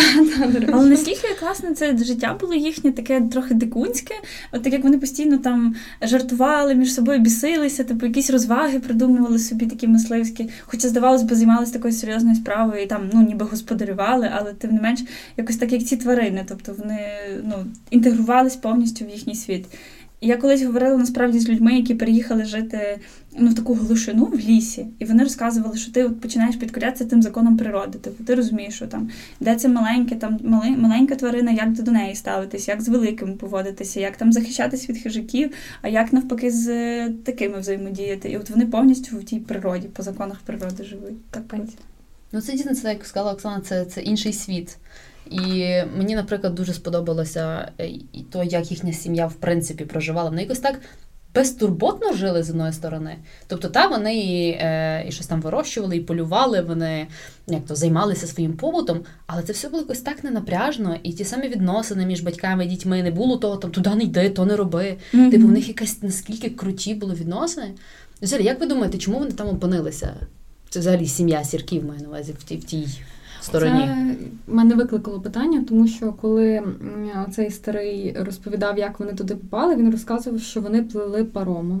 Але наскільки класно це життя було їхнє, таке трохи дикунське, от так як вони постійно там жартували, між собою бісилися, типу якісь розваги придумували собі такі мисливські, хоча, здавалось би, займалися такою серйозною справою і там ну ніби господарювали, але тим не менш якось так, як ці тварини, тобто вони ну, інтегрувались повністю в їхній світ. Я колись говорила насправді з людьми, які переїхали жити ну, в таку глушину в лісі, і вони розказували, що ти от починаєш підкорятися тим законом природи. Типу, ти розумієш, що там де це маленьке, там мали, маленька тварина, як ти до неї ставитися, як з великими поводитися, як там захищатись від хижаків, а як навпаки з такими взаємодіяти. І от вони повністю в тій природі, по законах природи живуть. Так Ну це дійсно це, як сказала Оксана, це, це інший світ. І мені, наприклад, дуже сподобалося е, і то, як їхня сім'я в принципі проживала. Вони якось так безтурботно жили з одної сторони. Тобто, та вони і, е, і щось там вирощували, і полювали, вони як то займалися своїм побутом, але це все було якось так ненапряжно, і ті самі відносини між батьками і дітьми не було того, там туди не йди, то не роби. Mm-hmm. Типу, в них якась наскільки круті були відносини. Взагалі, як ви думаєте, чому вони там опинилися? Це взагалі сім'я сірків маю на увазі в тій в тій стороні. Це мене викликало питання, тому що коли цей старий розповідав, як вони туди попали, він розказував, що вони плили паромом.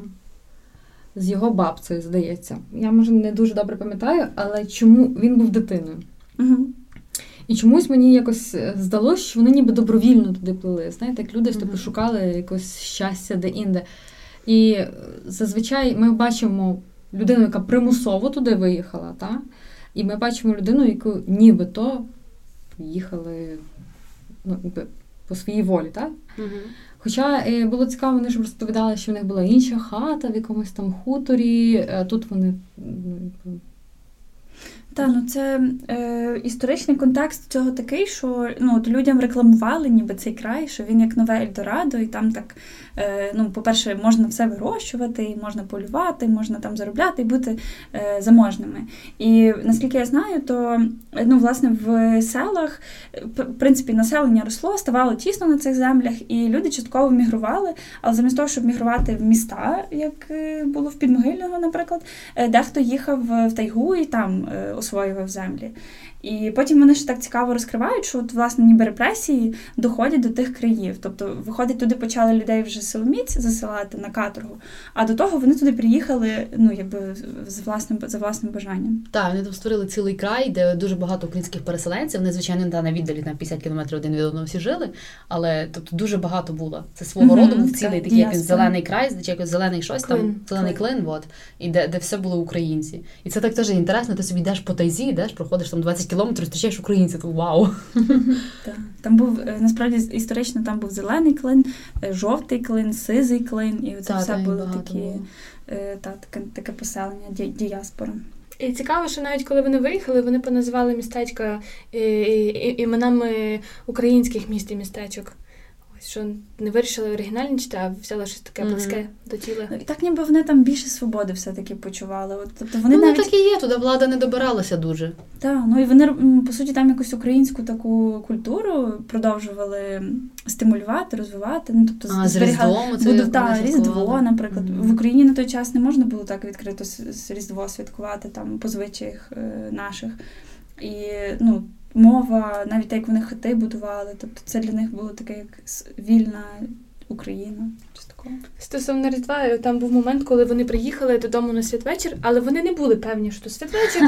З його бабцею, здається. Я, може, не дуже добре пам'ятаю, але чому він був дитиною. Угу. І чомусь мені якось е, здалося, що вони ніби добровільно туди плили. Знаєте, як люди uh-huh. шукали якось щастя де-інде. І е, зазвичай ми бачимо людину, яка примусово туди виїхала, та? І ми бачимо людину, яку нібито їхали ну, по своїй волі, так? Угу. Хоча е, було цікаво, вони ж розповідали, що в них була інша хата в якомусь там хуторі, а тут вони так, ну це е, історичний контекст цього такий, що ну, от людям рекламували ніби цей край, що він як нове Ельдорадо, і там так, е, ну, по-перше, можна все вирощувати, і можна полювати, можна там заробляти і бути е, заможними. І наскільки я знаю, то ну, власне в селах в принципі населення росло, ставало тісно на цих землях, і люди частково мігрували, але замість того, щоб мігрувати в міста, як е, було в Підмогильного, наприклад, е, дехто їхав в тайгу і там. Освоював землі. І потім вони ж так цікаво розкривають, що от, власне ніби репресії доходять до тих країв. Тобто, виходить, туди почали людей вже силоміць засилати на каторгу, а до того вони туди приїхали, ну якби з власним за власним бажанням. Так, вони там створили цілий край, де дуже багато українських переселенців. Вони, звичайно, та на віддалі на 50 кілометрів один від одного всі жили, але тобто дуже багато було. Це свого mm-hmm, роду був цілий такий як зелений край, чи якось зелений щось клин, там, зелений клин, клин от, і де, де все було українці. І це так теж інтересно. Ти собі йдеш по тайзі, йдеш, проходиш там 20 кілометрів, зустрічаєш українців, то вау. [LAUGHS] Там був е, насправді історично там був зелений клин, е, жовтий клин, сизий клин, і це все були такі е, та, таке, таке поселення, діаспора. І цікаво, що навіть коли вони виїхали, вони поназивали містечка іменами українських міст і містечок що не вирішили оригінальничати, а взяли щось таке близьке mm-hmm. до тіла. І так ніби вони там більше свободи все-таки почували. От, тобто вони ну, навіть... так і є, туди влада не добиралася дуже. Так, ну і вони, по суті, там якусь українську таку культуру продовжували стимулювати, розвивати. Ну, тобто, а, зберігали... з Різдвом? Буду, та, Різдво, наприклад. Mm-hmm. В Україні на той час не можна було так відкрито Різдво святкувати там по звичаях е, наших. І, ну, мова, навіть як вони хати будували. Тобто це для них було таке як вільна Україна. Чи такого. Стосовно Різдва, там був момент, коли вони приїхали додому на святвечір, але вони не були певні, що святвечір.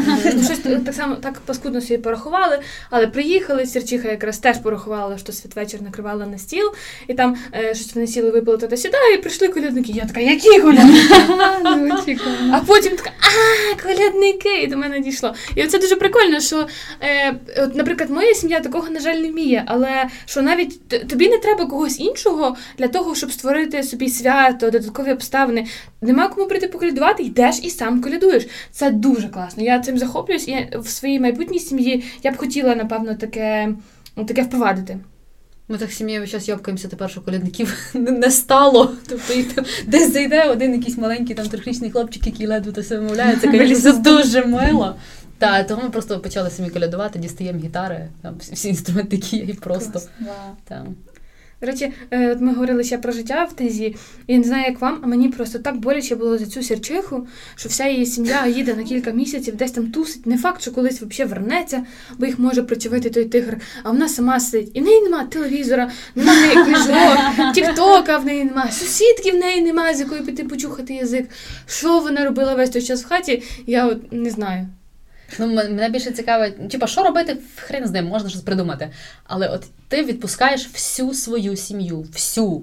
Щось так само так паскудно собі порахували, але приїхали, Сірчиха якраз теж порахувала, що святвечір накривала на стіл, і там е, щось вони сіли випили туди сюди, і прийшли колядники. Я така, які колядники? [LAUGHS] А потім така, а, колядники! І до мене дійшло. І це дуже прикольно, що, е, от, наприклад, моя сім'я такого, на жаль, не вміє, але що навіть тобі не треба когось іншого для того, щоб створити собі свято, додаткові обставини. Нема кому прийти поколядувати, йдеш і сам колядуєш. Це дуже класно. Я цим захоплююсь, і в своїй майбутній сім'ї я б хотіла, напевно, таке, ну, таке впровадити. Ми так сім'єю час йобкаємося тепер, що колядників не стало. Тобто їх там десь зайде один якийсь маленький там трьохрічний хлопчик, який ледве то все вимовляє. [LAUGHS] Це, дуже мило. Та, тому ми просто почали самі колядувати, дістаємо гітари, там всі, інструменти, які є, і просто. Клас. Там. До речі, е, от ми говорили ще про життя в тезі. Я не знаю, як вам, а мені просто так боляче було за цю сірчиху, що вся її сім'я їде на кілька місяців, десь там тусить. Не факт, що колись взагалі вернеться, бо їх може причавити той тигр. А вона сама сидить. І в неї немає телевізора, немає книжок, тіктока в неї немає, сусідки в неї немає, з якою піти почухати язик. Що вона робила весь той час в хаті, я от не знаю. Ну, мене більше цікавить, типа, що робити, хрен з ним, можна щось придумати. Але от ти відпускаєш всю свою сім'ю, всю,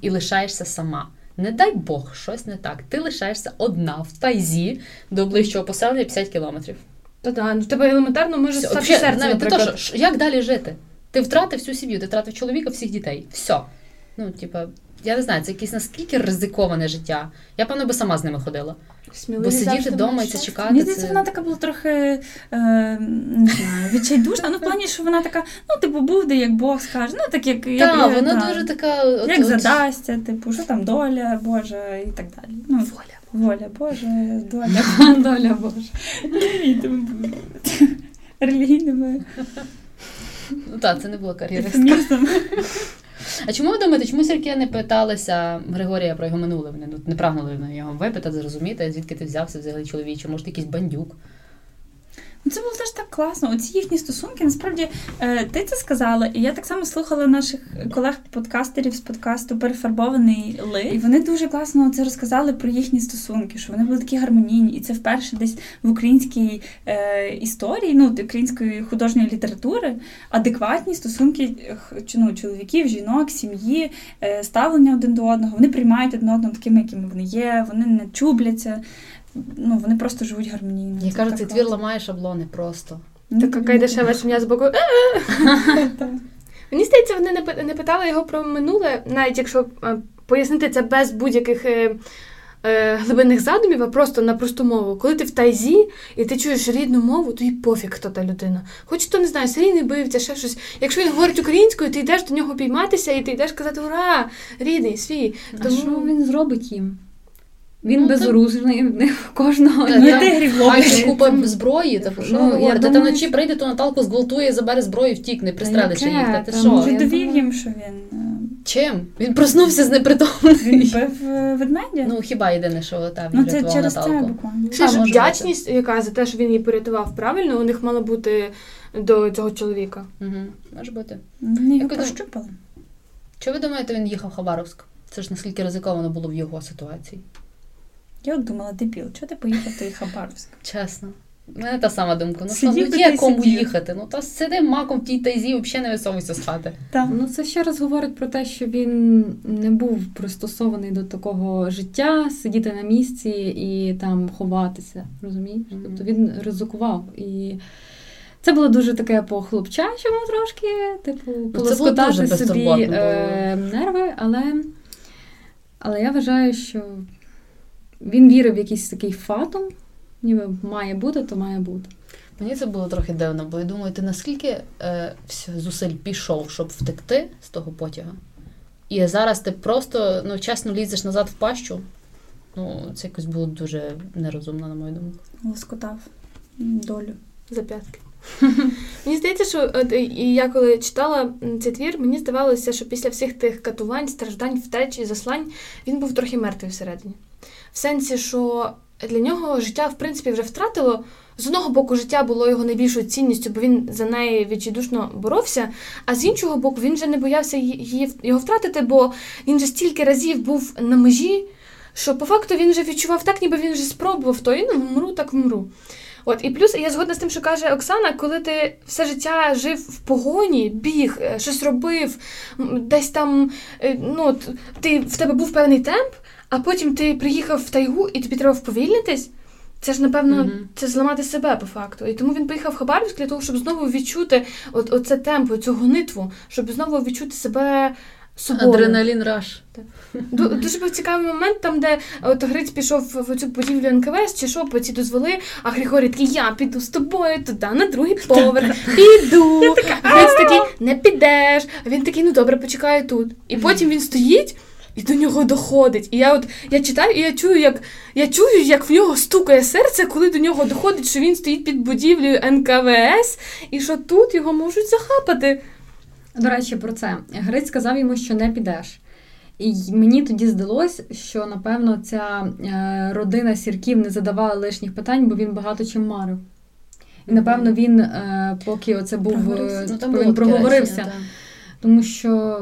і лишаєшся сама. Не дай Бог, щось не так. Ти лишаєшся одна в тайзі до ближчого поселення 50 кілометрів. Та да, ну тебе елементарно може Все, стати взагалі, серце, навіть то, наприклад. що, що- як далі жити? Ти втратив всю сім'ю, ти втратив чоловіка, всіх дітей. Все. Ну, типа, я не знаю, це якесь наскільки ризиковане життя. Я, певно, би сама з ними ходила. Бо сидіти вдома і це чекати. Мені здається, це... вона така була трохи е, не знаю, відчайдушна. Ну, в плані, що вона така, ну, типу, буде, як Бог скаже. Ну, так як, як, Так, як, вона та, дуже така. От, як от- задасться, типу, що там доля Божа і так далі. Ну, Воля. воля Божа, доля. [LAUGHS] Доля Божа. Релігійними [LAUGHS] релігійними Ну так, це не була кар'єра. А чому ви думаєте, чому сірки не питалися Григорія про його минуле? Вони ну, не прагнули його випитати, зрозуміти, звідки ти взявся взагалі чоловіче, може, якийсь бандюк. Ну, це було теж класно. Оці їхні стосунки, насправді, е, ти це сказала, і я так само слухала наших колег-подкастерів з подкасту Перефарбований ли. І вони дуже класно це розказали про їхні стосунки, що вони були такі гармонійні, і це вперше десь в українській е, історії, ну, української художньої літератури, адекватні стосунки ну, чоловіків, жінок, сім'ї, е, ставлення один до одного. Вони приймають один одного такими, якими вони є, вони не чубляться. Ну, вони просто живуть гармонійно. Я кажу, цей твір ламає шаблони просто. Ну, Така тобі кай сім'я з боку. [LAUGHS] «Е, Мені здається, вони не, питали його про минуле, навіть якщо е, пояснити це без будь-яких е, е, глибинних задумів, а просто на просту мову. Коли ти в тайзі і ти чуєш рідну мову, то й пофіг, хто та людина. Хоч то не знаю, серійний бивця, ще щось. Якщо він говорить українською, ти йдеш до нього пійматися і ти йдеш казати Ура! Рідний, свій. А що він зробить їм? Він Ну, безоружний, в них кожного. Та, Ні, там тигрів ловить. купа зброї, та що Ну, говорите? Та думаю, вночі прийде, то Наталку зґвалтує, забере зброю, і втікне, пристрелить їх. Та ти Там що? Може, довів їм, що він, е, Чим? Він проснувся з непритомний. він бив е, ведмедя? Ну, хіба єдине, що та Ну, це через це буквально. Ще ж вдячність, яка за те, що він її порятував правильно, у них мала бути до цього чоловіка. Угу. Може бути. Вони його прощупали. Чи ви думаєте, він їхав в Хабаровськ? Це ж наскільки ризиковано було в його ситуації? Я от думала, дебіл, чого ти поїхав в той Хабаровськ? Чесно. У мене та сама думка. Ну що, Сидів ну є кому сидів. їхати. Ну та сиди маком в тій тайзі, взагалі не висовуйся з хати. Так. Ну, це ще раз говорить про те, що він не був пристосований до такого життя, сидіти на місці і там ховатися. Розумієш? Мгм. Тобто він ризикував. І це було дуже таке по-хлопчачому трошки, типу, було полоскотати собі е, нерви, але, але я вважаю, що він вірив в якийсь такий фатум, ніби має бути, то має бути. Мені це було трохи дивно, бо я думаю, ти наскільки е, зусиль пішов, щоб втекти з того потяга. І зараз ти просто ну, чесно лізеш назад в пащу. Ну, це якось було дуже нерозумно, на мою думку. Лоскотав долю. за п'ятки. [LAUGHS] Мені здається, що от, і- і я коли читала цей твір, мені здавалося, що після всіх тих катувань, страждань, втеч і заслань він був трохи мертвий всередині. В сенсі, що для нього життя, в принципі, вже втратило. З одного боку, життя було його найбільшою цінністю, бо він за неї відчайдушно боровся. А з іншого боку, він вже не боявся її його втратити, бо він же стільки разів був на межі, що по факту він вже відчував так, ніби він вже спробував то і ну, вмру, так вмру. От і плюс я згодна з тим, що каже Оксана, коли ти все життя жив в погоні, біг, е, щось робив, десь там е, ну, ти в тебе був певний темп, а потім ти приїхав в тайгу і тобі треба вповільнитись. Це ж, напевно, mm-hmm. це зламати себе по факту. І тому він поїхав в Хабаровськ для того, щоб знову відчути от, оце темпо, цю гонитву, щоб знову відчути себе собою. Адреналін раш. Дуже був цікавий момент, там, де от Гриць пішов в цю будівлю НКВС, чи що, по ці дозволи, а Григорій такий, я піду з тобою туди, на другий поверх, піду. Гриць такий, не підеш. А він такий, ну добре, почекаю тут. І потім він стоїть. І до нього доходить. І я от я читаю, і я чую, як я чую, як в нього стукає серце, коли до нього доходить, що він стоїть під будівлею НКВС, і що тут його можуть захапати. До речі, про це. Гриць сказав йому, що не підеш. І мені тоді здалось, що напевно ця е, родина сірків не задавала лишніх питань, бо він багато чим марив. І напевно він, е, поки оце був, ну, там він проговорився, речення, тому що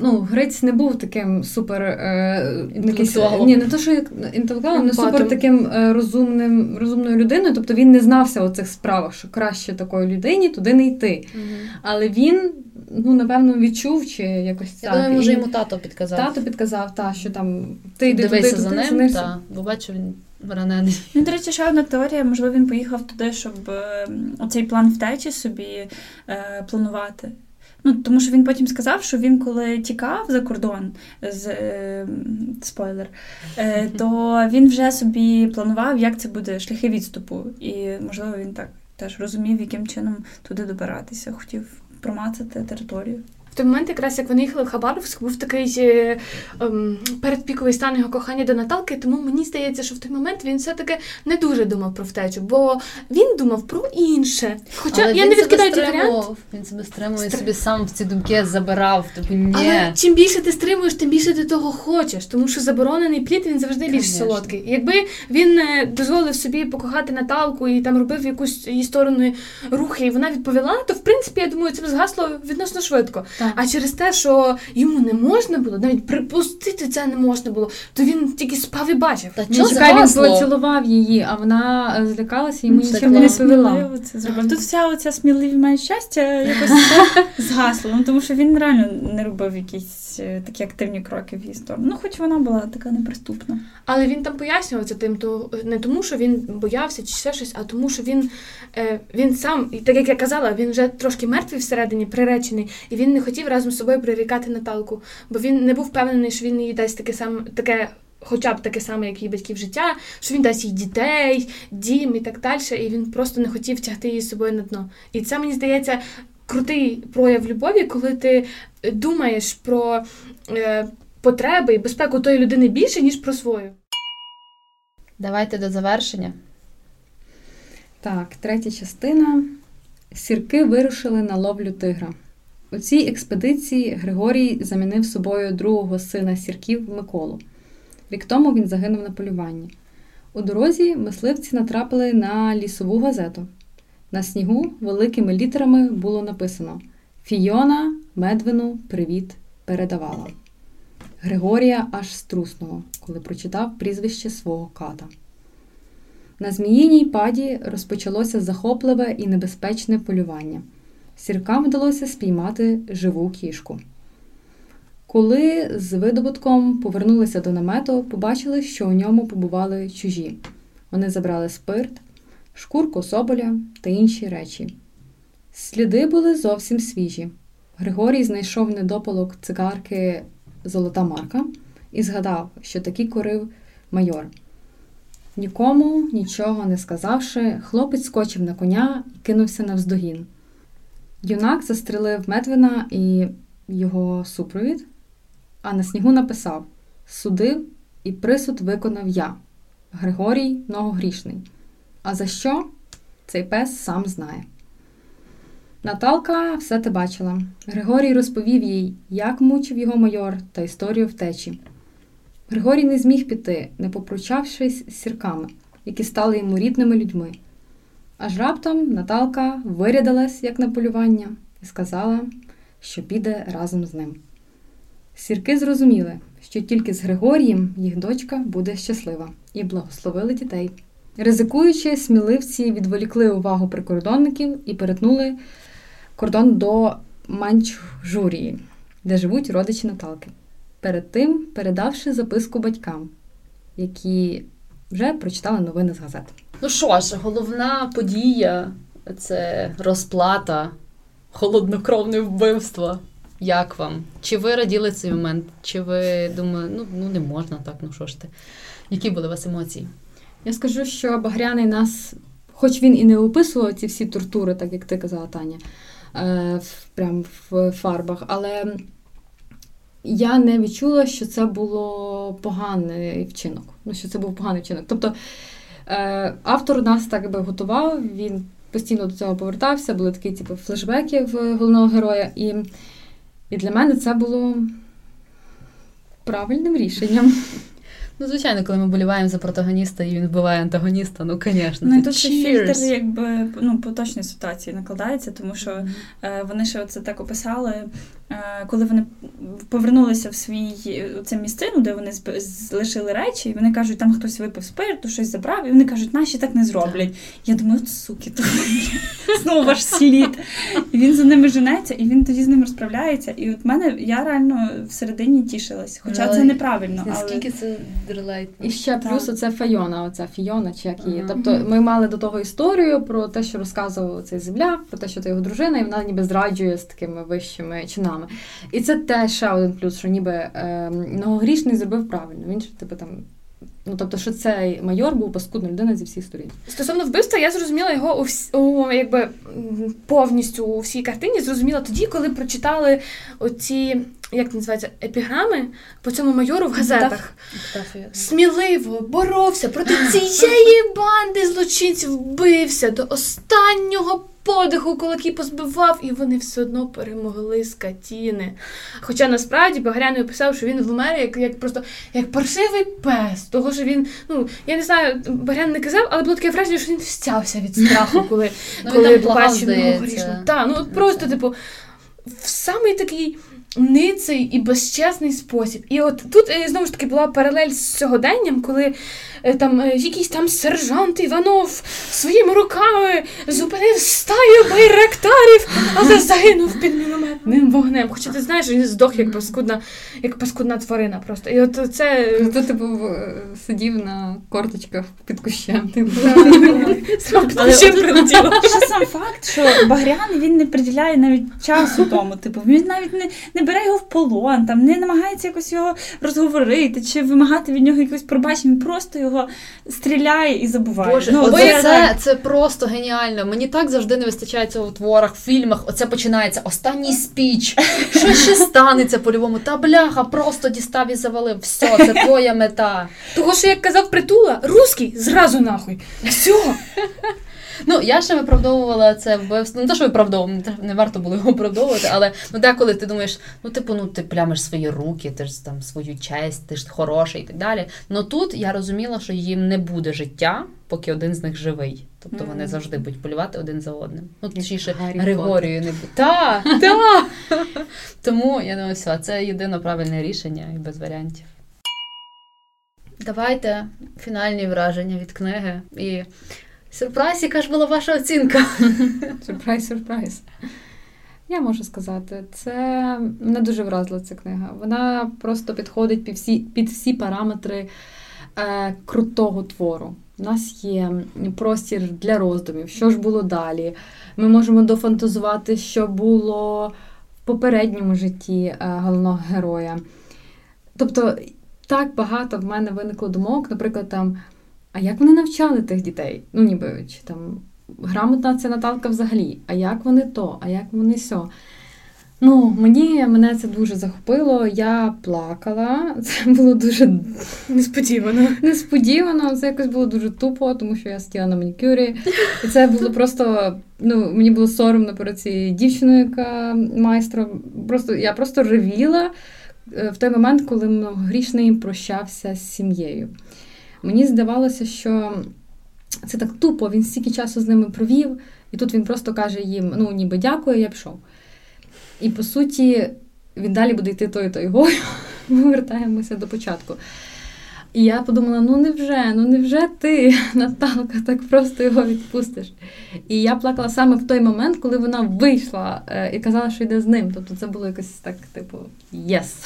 ну, Гриць не був таким супер е, інтелектуалом. Ні, не то, що інтелектуалом, не супер таким е, розумним, розумною людиною. Тобто він не знався у цих справах, що краще такої людині туди не йти. Угу. Але він, ну, напевно, відчув чи якось Я так. думаю, може, йому тато підказав. Тато підказав, та, що там ти йди Дивися туди, за туди, ним, та, бо бачу, він ранений. Ну, до речі, ще одна теорія, можливо, він поїхав туди, щоб е, оцей план втечі собі е, планувати. Ну, Тому що він потім сказав, що він коли тікав за кордон з е, спойлер, е, то він вже собі планував, як це буде шляхи відступу. І, можливо, він так теж розумів, яким чином туди добиратися, хотів промацати територію. Той момент, якраз як вони їхали в Хабаровськ, був такий е, ем, передпіковий стан його кохання до Наталки, тому мені здається, що в той момент він все-таки не дуже думав про втечу, бо він думав про інше. Хоча Але я не відкидаю цей варіант. Він себе стримує, Стр... собі сам в ці думки забирав. Типу, ні. Але чим більше ти стримуєш, тим більше ти того хочеш, тому що заборонений плід він завжди більш Конечно. солодкий. Якби він е, дозволив собі покохати Наталку і там робив якусь її сторону рухи, і вона відповіла, то в принципі я думаю, це б згасло відносно швидко. Так. А через те, що йому не можна було, навіть припустити це не можна було, то він тільки спав і бачив. Та чого він поцілував її, а вона е, злякалася йому нічим не Зробив Тут вся оця сміливі має щастя якось [LAUGHS] згасло, ну, тому що він реально не робив якісь е, такі активні кроки в її сторону. Ну, хоч вона була така неприступна. Але він там пояснював це тим, то не тому, що він боявся чи ще щось, а тому, що він е, він сам, так як я казала, він вже трошки мертвий всередині, приречений, і він не хотів разом з собою прирікати Наталку, бо він не був впевнений, що він їй дасть таке саме таке. Хоча б таке саме, як її батьків життя, що він дасть їй дітей, дім і так далі, і він просто не хотів тягти її з собою на дно. І це мені здається крутий прояв любові, коли ти думаєш про е, потреби і безпеку тої людини більше, ніж про свою. Давайте до завершення. Так, третя частина. Сірки вирушили на ловлю тигра. У цій експедиції Григорій замінив собою другого сина сірків Миколу. Рік тому він загинув на полюванні. У дорозі мисливці натрапили на лісову газету. На снігу великими літерами було написано Фійона Медвину привіт передавала. Григорія аж струснуло, коли прочитав прізвище свого ката. На Зміїній паді розпочалося захопливе і небезпечне полювання. Сіркам вдалося спіймати живу кішку. Коли з видобутком повернулися до намету, побачили, що у ньому побували чужі. Вони забрали спирт, шкурку соболя та інші речі. Сліди були зовсім свіжі. Григорій знайшов недопалок цигарки Золота Марка і згадав, що такі курив майор. Нікому, нічого не сказавши, хлопець скочив на коня і кинувся навздогін. Юнак застрелив Медвина і його супровід, а на снігу написав Судив і присуд виконав я, Григорій Многогрішний. А за що? Цей пес сам знає. Наталка все те бачила. Григорій розповів їй, як мучив його майор та історію втечі. Григорій не зміг піти, не попрощавшись з сірками, які стали йому рідними людьми. Аж раптом Наталка вирядилась, як на полювання, і сказала, що піде разом з ним. Сірки зрозуміли, що тільки з Григорієм їх дочка буде щаслива, і благословили дітей. Ризикуючи, сміливці відволікли увагу прикордонників і перетнули кордон до Манчжурії, де живуть родичі Наталки. Перед тим передавши записку батькам, які вже прочитали новини з газет. Ну що ж, головна подія це розплата, холоднокровне вбивство. Як вам? Чи ви раділи цей момент? Чи ви думали, ну, ну не можна так, ну що ж ти? Які були у вас емоції? Я скажу, що Багряний нас, хоч він і не описував ці всі тортури, так як ти казала, Таня, е, прям в фарбах, але я не відчула, що це було поганий вчинок. Ну, що це був поганий вчинок. Тобто е, автор нас так би готував, він постійно до цього повертався, були такі типу, флешбеки в головного героя. І, і для мене це було правильним рішенням. Ну, звичайно, коли ми боліваємо за протагоніста і він вбиває антагоніста, ну, звісно, Ну тут ще фільтр, якби ну, поточної ситуації накладається, тому що е, вони ще це так описали, коли вони повернулися в свій е, це місцину, де вони залишили речі, і вони кажуть, там хтось випив спирту, щось забрав, і вони кажуть, наші так не зроблять. Я думаю, от суки, то [LAUGHS] знову ваш слід. І він за ними женеться, і він тоді з ним розправляється. І от мене я реально всередині тішилась. Хоча Але це неправильно. Але... Наскільки це релейтно? І ще плюс оце Файона, оця Фіона, чи як її. Ага. Тобто ми мали до того історію про те, що розказував цей земляк, про те, що це його дружина, і вона ніби зраджує з такими вищими чинами. І це теж ще один плюс, що ніби е, многогрішний зробив правильно. Він ж типу там. Ну, тобто, що цей майор був паскудна людина зі всіх сторін. Стосовно вбивства, я зрозуміла його у, вс... у якби повністю у всій картині. Зрозуміла тоді, коли прочитали оці, як називається, епіграми по цьому майору в газетах. Сміливо боровся проти цієї банди злочинців, бився до останнього подиху, кулаки позбивав, і вони все одно перемогли скотіни. Хоча насправді Багряний описав, що він вмер як, як просто як паршивий пес. Того що він, ну я не знаю, Багрян не казав, але було таке враження, що він встявся від страху, [LAUGHS] коли, Ну, коли побачив многогрішну. Так, ну от просто, типу, в самий такий ниций і безчесний спосіб. І от тут е, знову ж таки була паралель з сьогоденням, коли там е, якийсь там сержант Іванов своїми руками зупинив стаю байрактарів, але загинув під мінометним вогнем. Хоча ти знаєш, він здох як паскудна, як паскудна тварина просто. І от це Хто типу в- сидів на корточках під кущем. Типу. [LAUGHS] Ще сам факт, що Багрян він не приділяє навіть часу тому. Типу, він навіть не, не бере його в полон, там не намагається якось його розговорити чи вимагати від нього якось пробачення. Він просто його стріляє і забуває. Боже, ну, оце, це, це просто геніально. Мені так завжди не вистачає цього в творах, в фільмах. Оце починається останній спіч. Що ще станеться по-любому? Та бляха, просто дістав і завалив. Все, це твоя мета. Того, що як казав притула, русський зразу нахуй. Все. Ну, я ще виправдовувала це вбивство. Не те, що виправдовувала, не не варто було його виправдовувати, але ну деколи ти думаєш, ну, типу, ну ти плямиш свої руки, ти ж там свою честь, ти ж хороший і так далі. Ну тут я розуміла, що їм не буде життя, поки один з них живий. Тобто вони завжди будуть полювати один за одним. Ну, точніше, Григорію не буде. Так, [LAUGHS] так. Тому я думаю, все, це єдине правильне рішення і без варіантів. Давайте фінальні враження від книги. І сюрприз, яка ж була ваша оцінка? [LAUGHS] Сюрприз, сюрприз. Я можу сказати, це мене дуже вразила ця книга. Вона просто підходить під всі, під всі параметри е, крутого твору. У нас є простір для роздумів, що ж було далі. Ми можемо дофантазувати, що було в попередньому житті е, головного героя. Тобто, так багато в мене виникло думок, наприклад, там, а як вони навчали тих дітей? Ну, ніби чи там грамотна ця Наталка взагалі, а як вони то, а як вони сьо. Ну, мені мене це дуже захопило. Я плакала. [LAUGHS] Це було дуже Несподівано. несподівано. Це якось було дуже тупо, тому що я сиділа на манікюрі. І це було просто. Ну, мені було соромно перед цією дівчиною, яка майстром. Просто я просто ревіла. е, в той момент, коли многогрішний прощався з сім'єю. Мені здавалося, що це так тупо, він стільки часу з ними провів, і тут він просто каже їм: ну, ніби дякую, я пішов. І по суті, він далі буде йти тою тойгою. [LAUGHS] Ми вертаємося до початку. І я подумала: ну невже, ну невже ти, [LAUGHS] Наталка, так просто його відпустиш? І я плакала саме в той момент, коли вона вийшла е, і казала, що йде з ним. Тобто це було якось так, типу, єс.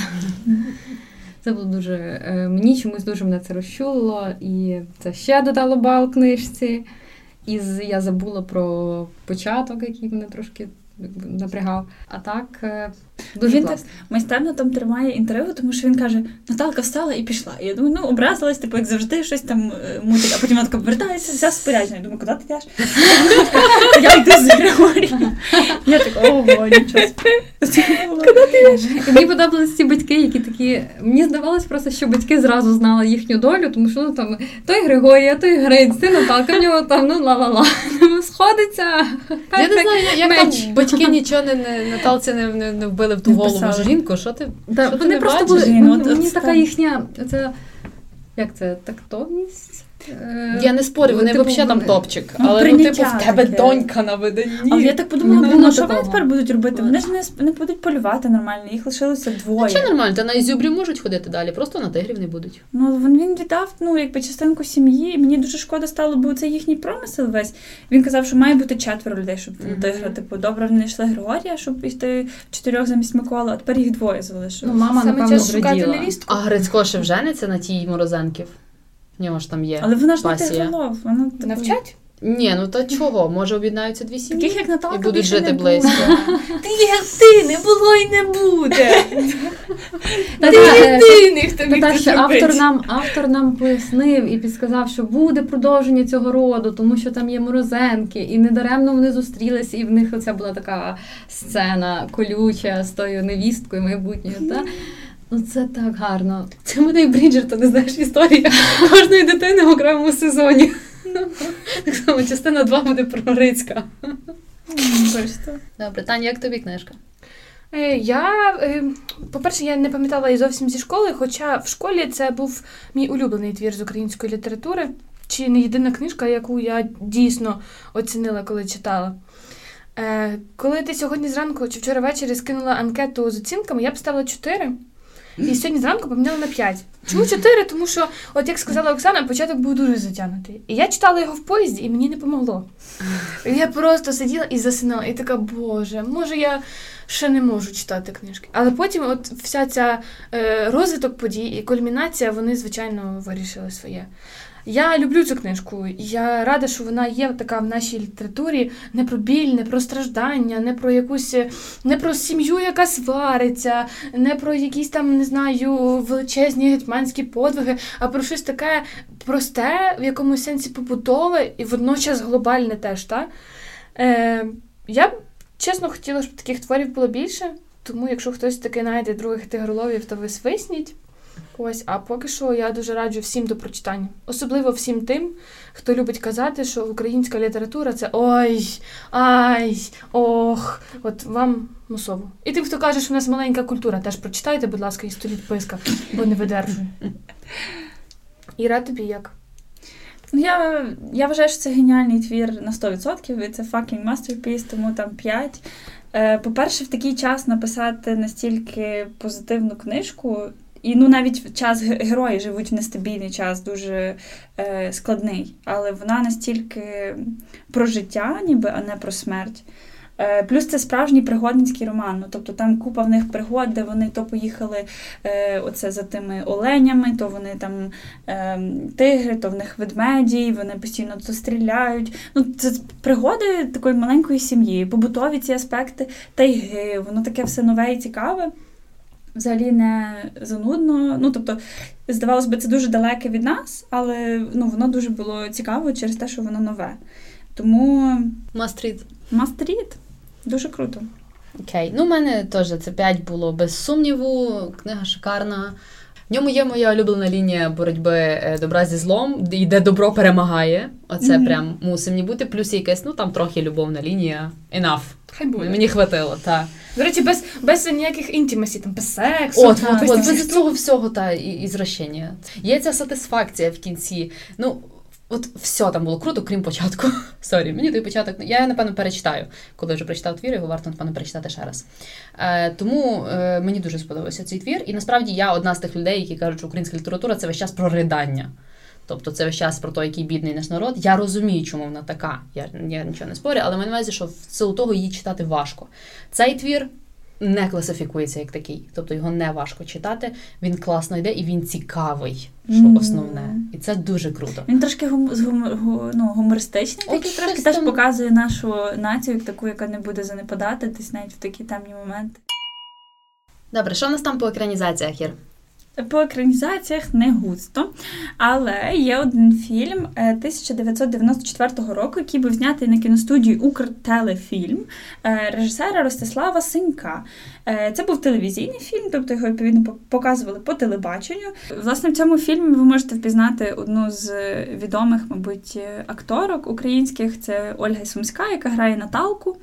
Це було дуже е, мені чомусь дуже мене це розчулило, і це ще додало бал книжці. І я забула про початок, який мене трошки напрягав. А так е, дуже Він так майстерно там тримає інтригу, тому що він каже: Наталка встала і пішла. І я думаю, ну образилась, типу, як завжди, щось там е, мутить, а потім вона така повертається, вся споряджена. Я думаю, куди ти йдеш? [LAUGHS] Я йду з Григорієм. Я така, ого, нічого. Куди ти йдеш? Мені подобалися ці батьки, які такі. Мені здавалось просто, що батьки зразу знали їхню долю, тому що ну там той Григорія, той Гриць, ти Наталка, в нього там ну ла-ла-ла. [LAUGHS] Сходиться. Я не знаю, як там батьки нічого не, Наталці не, не вбили в ту голову жінку. Що ти? Да, Що ти вони не просто бачиш? були. Ну, мені от- мені така їхня. Це, як це, тактовність? Е, Я не спорю, вони типу, взагалі там топчик. Ну, Але ну, типу, в тебе таке. донька на виданні. Але я так подумала, Ну, ну, ну що вони тепер будуть робити? Вони ж не, не будуть полювати нормально, їх лишилося двоє. Чи нормально, та на Ізюбрі можуть ходити далі, просто на тигрів не будуть. Ну, він, він віддав ну, якби частинку сім'ї. Мені дуже шкода стало, бо це їхній промисел весь. Він казав, що має бути четверо людей, щоб Мгм. тигра. Типу, добре, вони йшли Григорія, щоб йти чотирьох замість Миколи, а тепер їх двоє залишилось. Ну, мама, Саме напевно, шукати невістку. А Грицько ще жениться на тій морозенків. В нього ж там є. Але вона ж не пасія. тигролов. Вона типу, Навчать? Ні, ну та чого? Може об'єднаються дві сім'ї Таких, як Наталка, і будуть більше жити не близько. Ти як ти, не було і не буде. Та Ти так, єдиний, хто міг це зробити. автор нам, автор нам пояснив і підсказав, що буде продовження цього роду, тому що там є морозенки, і недаремно вони зустрілися, і в них оця була така сцена колюча з тою невісткою майбутньою. Та? Ну це так гарно. Це мене і Бріджертон, не знаєш, історія кожної дитини в окремому сезоні. Так само частина 2 буде про Грицька. Добре, Таня, як тобі книжка? Е, Я, е, по-перше, я не пам'ятала її зовсім зі школи, хоча в школі це був мій улюблений твір з української літератури, чи не єдина книжка, яку я дійсно оцінила, коли читала. Е, Коли ти сьогодні зранку чи вчора ввечері скинула анкету з оцінками, я б ставила 4. І сьогодні зранку поміняли на 5. Чому 4? Тому що, от як сказала Оксана, початок був дуже затягнутий. І я читала його в поїзді, і мені не помогло. Я просто сиділа і засинала, і така, боже, може я ще не можу читати книжки. Але потім, от вся ця е, розвиток подій і кульмінація, вони, звичайно, вирішили своє. Я люблю цю книжку. Я рада, що вона є така в нашій літературі не про біль, не про страждання, не про якусь не про сім'ю, яка свариться, не про якісь там, не знаю, величезні гетьманські подвиги, а про щось таке просте, в якомусь сенсі побутове і водночас глобальне теж. Та? Е, я б чесно хотіла, щоб таких творів було більше. Тому, якщо хтось таки знайде других тигроловів, то ви свисніть. Ось, а поки що я дуже раджу всім до прочитання. Особливо всім тим, хто любить казати, що українська література це ой, ай, ох, от вам мусово. І тим, хто каже, що в нас маленька культура, теж прочитайте, будь ласка, історію писка, бо не видержую. [LAUGHS] Іра, тобі як? Ну, Я, я вважаю, що це геніальний твір на 100%, і це fucking masterpiece, тому там 5. Е, По-перше, в такий час написати настільки позитивну книжку, і ну навіть в час ге- герої живуть в нестабільний час, дуже е, складний, але вона настільки про життя, ніби, а не про смерть. Е, Плюс це справжній пригодницький роман. Ну, тобто там купа в них пригод, де вони то поїхали е, оце за тими оленями, то вони там е, тигри, то в них ведмеді, вони постійно то стріляють. Ну, це пригоди такої маленької сім'ї, побутові ці аспекти, тайги, воно таке все нове і цікаве. Взагалі не занудно. Ну, тобто, здавалось би, це дуже далеке від нас, але ну, воно дуже було цікаво через те, що воно нове. Тому Мастрід. must read. Дуже круто. Окей. Ну, у мене теж це 5 було без сумніву. Книга шикарна. В ньому є моя улюблена лінія боротьби е, добра зі злом, і де добро перемагає. Оце Мгм. прям мусить мені бути. Плюс якась, ну там трохи любовна лінія. Enough. Хай буде. Мені хватило, так. До речі, без, без ніяких інтимасі, там без сексу. От, так, от, без от, без цього всього та і, і зрощення. Є ця сатисфакція в кінці. Ну, от все там було круто, крім початку. [LAUGHS] Сорі, мені той початок. Я напевно перечитаю, коли вже прочитав твір, його варто напевно перечитати ще раз. Е, тому е, мені дуже сподобався цей твір. І насправді я одна з тих людей, які кажуть, що українська література це весь час про ридання. Тобто це весь час про те, який бідний наш народ. Я розумію, чому вона така. Я, я нічого не спорю, але маю на увазі, що в силу того її читати важко. Цей твір не класифікується як такий, тобто його не важко читати. Він класно йде і він цікавий, що Мгм. основне. І це дуже круто. Він трошки гум, з гумор, ну, гумористичний, От такий трошки теж там- показує нашу націю як таку, яка не буде занепадати десь навіть в такі темні моменти. Добре, що в нас там по екранізаціях, Ір? По екранізаціях не густо, але є один фільм е, 1994 року, який був знятий на кіностудії Укртелефільм е, режисера Ростислава Синька. Е, Це був телевізійний фільм, тобто його відповідно показували по телебаченню. Власне, в цьому фільмі ви можете впізнати одну з е, відомих, мабуть, е, акторок українських. Це Ольга Сумська, яка грає Наталку.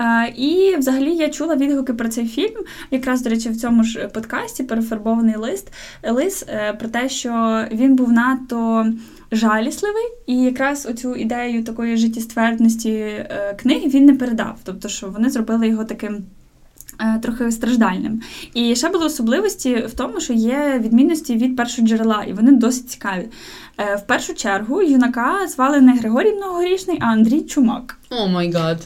Е, І взагалі я чула відгуки про цей фільм, якраз, до речі, в цьому ж подкасті перефарбований лист лис е, про те, що він був надто жалісливий, і якраз оцю ідею такої життєствердності е, книги він не передав. Тобто, що вони зробили його таким. Е, Трохи страждальним. І ще були особливості в тому, що є відмінності від першого джерела, і вони досить цікаві. Е, В першу чергу юнака звали не Григорій Многорічний, а Андрій Чумак. Oh my god.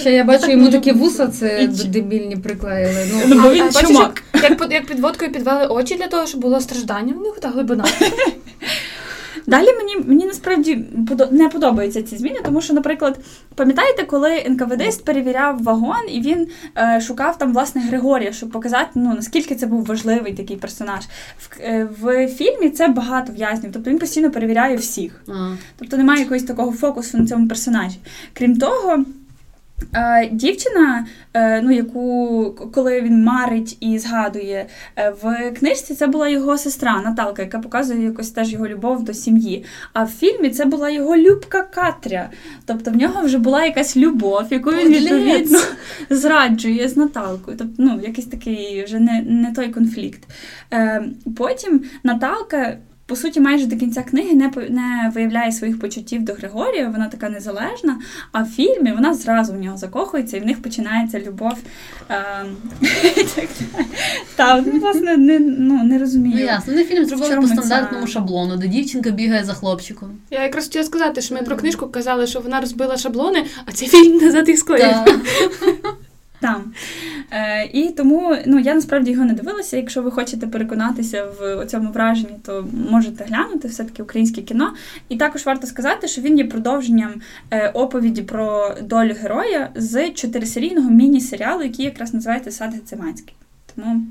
Ще я бачу йому такі вуса, це дебільні приклеїли. Ну, Ну, бо він чумак. як, як, під- як під водкою підвели очі для того, щоб було страждання в них та глибина. [LAUGHS] Далі мені, мені насправді не подобаються ці зміни, тому що, наприклад, пам'ятаєте, коли НКВДист перевіряв вагон і він е, шукав там власне Григорія, щоб показати, ну наскільки це був важливий такий персонаж. В, е, в фільмі це багато в'язнів, тобто він постійно перевіряє всіх. Тобто немає якогось такого фокусу на цьому персонажі. Крім того. Дівчина, е, ну яку коли він марить і згадує е, в книжці, це була його сестра Наталка, яка показує якось теж його любов до сім'ї. А в фільмі це була його любка Катря. Тобто в нього вже була якась любов, яку він відповідно [LAUGHS] зраджує з Наталкою. Тобто, ну, якийсь такий вже не, не той конфлікт. Е, потім Наталка. По суті, майже до кінця книги не, по- не виявляє своїх почуттів до Григорія, вона така незалежна. А в фільмі вона зразу в нього закохується, і в них починається любов. [LAUGHS] Так. Та, ну, власне, не, ну, не розумію. Ну ясно, вони фільм зробили по стандартному шаблону, де дівчинка бігає за хлопчиком. Я якраз хотіла сказати, що ми про книжку казали, що вона розбила шаблони, а цей фільм склеїв. Так. Там. Е, і тому ну, я насправді його не дивилася. Якщо ви хочете переконатися в цьому враженні, то можете глянути все-таки українське кіно. І також варто сказати, що він є продовженням е, оповіді про долю героя з чотирисерійного міні-серіалу, який якраз називається Сад Гециманський. Тому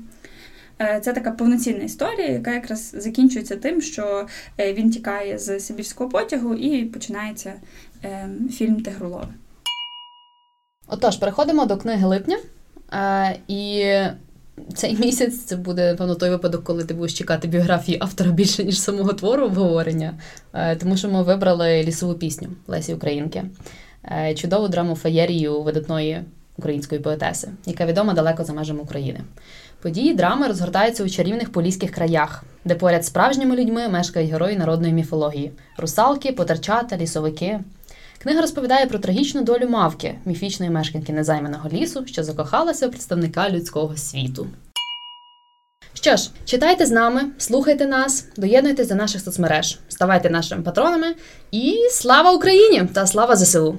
е, це така повноцінна історія, яка якраз закінчується тим, що е, він тікає з Сибірського потягу і починається е, фільм Тигролови. Отож, переходимо до книги липня. Е, і цей [LAUGHS] місяць це буде, напевно, той випадок, коли ти будеш чекати біографії автора більше, ніж самого твору обговорення. Е, тому що ми вибрали лісову пісню Лесі Українки. Е, чудову драму феєрію видатної української поетеси, яка відома далеко за межами України. Події драми розгортаються у чарівних поліських краях, де поряд з справжніми людьми мешкають герої народної міфології: русалки, потерчата, лісовики. Книга розповідає про трагічну долю мавки, міфічної мешканки незайманого лісу, що закохалася в представника людського світу. Що ж, читайте з нами, слухайте нас, доєднуйтесь до наших соцмереж, ставайте нашими патронами і слава Україні та слава ЗСУ!